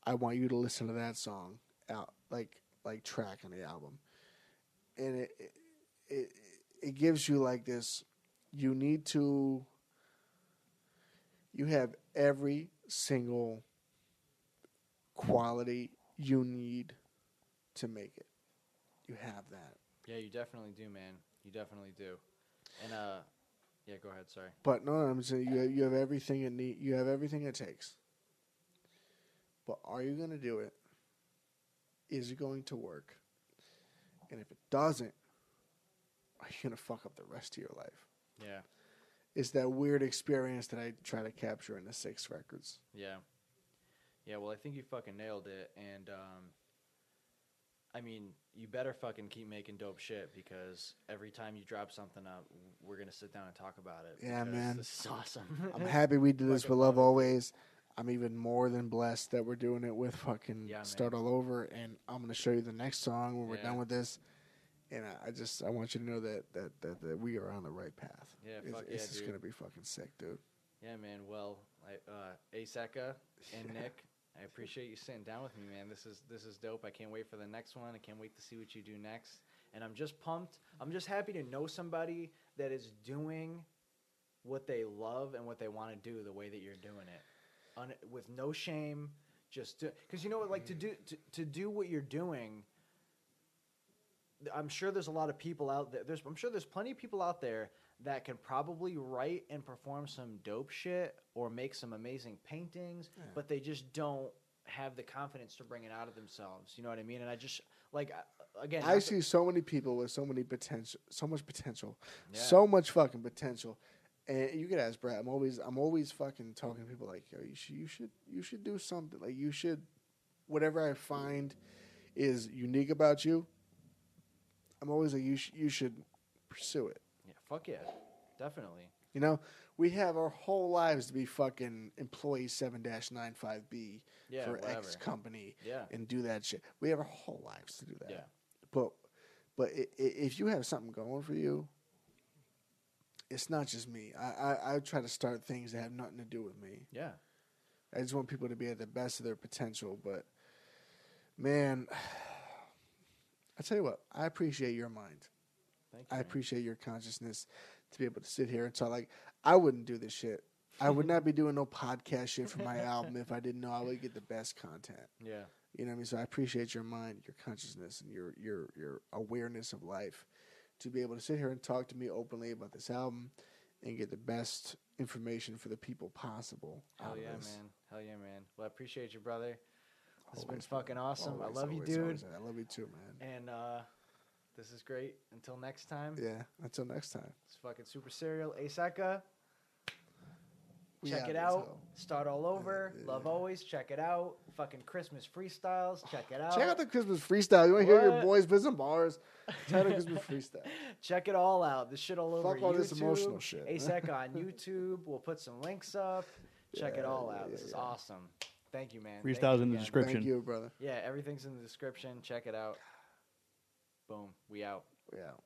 I want you to listen to that song out like like track on the album, and it it it, it gives you like this. You need to. You have every single quality you need to make it. You have that. Yeah, you definitely do, man. You definitely do. And uh, yeah, go ahead. Sorry. But no, I'm saying you have, you have everything it need. You have everything it takes. But are you going to do it? Is it going to work? And if it doesn't, are you going to fuck up the rest of your life? Yeah, It's that weird experience that I try to capture in the six records. yeah, yeah. Well, I think you fucking nailed it. And um, I mean, you better fucking keep making dope shit because every time you drop something up, we're gonna sit down and talk about it. Yeah, man. This is awesome. <laughs> I'm happy we did this Fucking with love love always. I'm even more than blessed that we're doing it with fucking Yeah, start all over. And I'm gonna show you the next song when we're done with this. And I, I just I want you to know that that that, that we are on the right path. Yeah, it's, fuck it's yeah, just dude. gonna be fucking sick, dude. Yeah, man. Well, I, uh, Aseka <laughs> and Nick, I appreciate you sitting down with me, man. This is this is dope. I can't wait for the next one. I can't wait to see what you do next. And I'm just pumped. I'm just happy to know somebody that is doing what they love and what they want to do the way that you're doing it, Un- with no shame. Just because you know what, like to do to, to do what you're doing. I'm sure there's a lot of people out there. There's, I'm sure there's plenty of people out there that can probably write and perform some dope shit or make some amazing paintings, but they just don't have the confidence to bring it out of themselves. You know what I mean? And I just like again, I see so many people with so many potential, so much potential, Yeah. so much fucking potential. And you could ask Brad. I'm always, I'm always fucking talking to people like, Yo, you should, you should, you should do something. Like you should, whatever I find is unique about you. I'm always like, you, sh- you should pursue it. yeah, fuck yeah, definitely. You know, we have our whole lives to be fucking employee seven 95 B Yeah, for whatever. X company Yeah, and do that shit. We have our whole lives to do that. yeah, But but i- i- if you have something going for you, it's not just me. I, I, I try to start things that have nothing to do with me. yeah. I just want people to be at the best of their potential. But man, I tell you what, I appreciate your mind. Thank you. I man. appreciate your consciousness to be able to sit here and talk. Like I wouldn't do this shit. I would not be doing no podcast shit for my <laughs> album if I didn't know I would get the best content. Yeah, You know what I mean? So I appreciate your mind, your consciousness, and your your your awareness of life to be able to sit here and talk to me openly about this album and get the best information for the people possible. hell out of yeah, this. man. Hell yeah, man. Well, I appreciate you, brother. This has been Always, fucking awesome. Always, I love always, you, dude. always. I love you too, man. And uh, this is great. Until next time, Yeah. Until next time. it's fucking super serial. Aseka. We Check out it out. Start all over. Yeah, Love yeah. always. Check it out. Fucking Christmas freestyles. Check it out. Check out the Christmas freestyle. You want to hear your What? boys put some bars? Check out the Christmas freestyle. Check it all out. This shit all over Fuck all YouTube. this emotional shit. ASEC on YouTube. We'll put some links up. <laughs> Check it Yeah, all out. yeah, this is yeah. awesome. Thank you, man. Thank Freestyles you in the again. description. Thank you, brother. Yeah, everything's in the description. Check it out. Boom. We out. We out.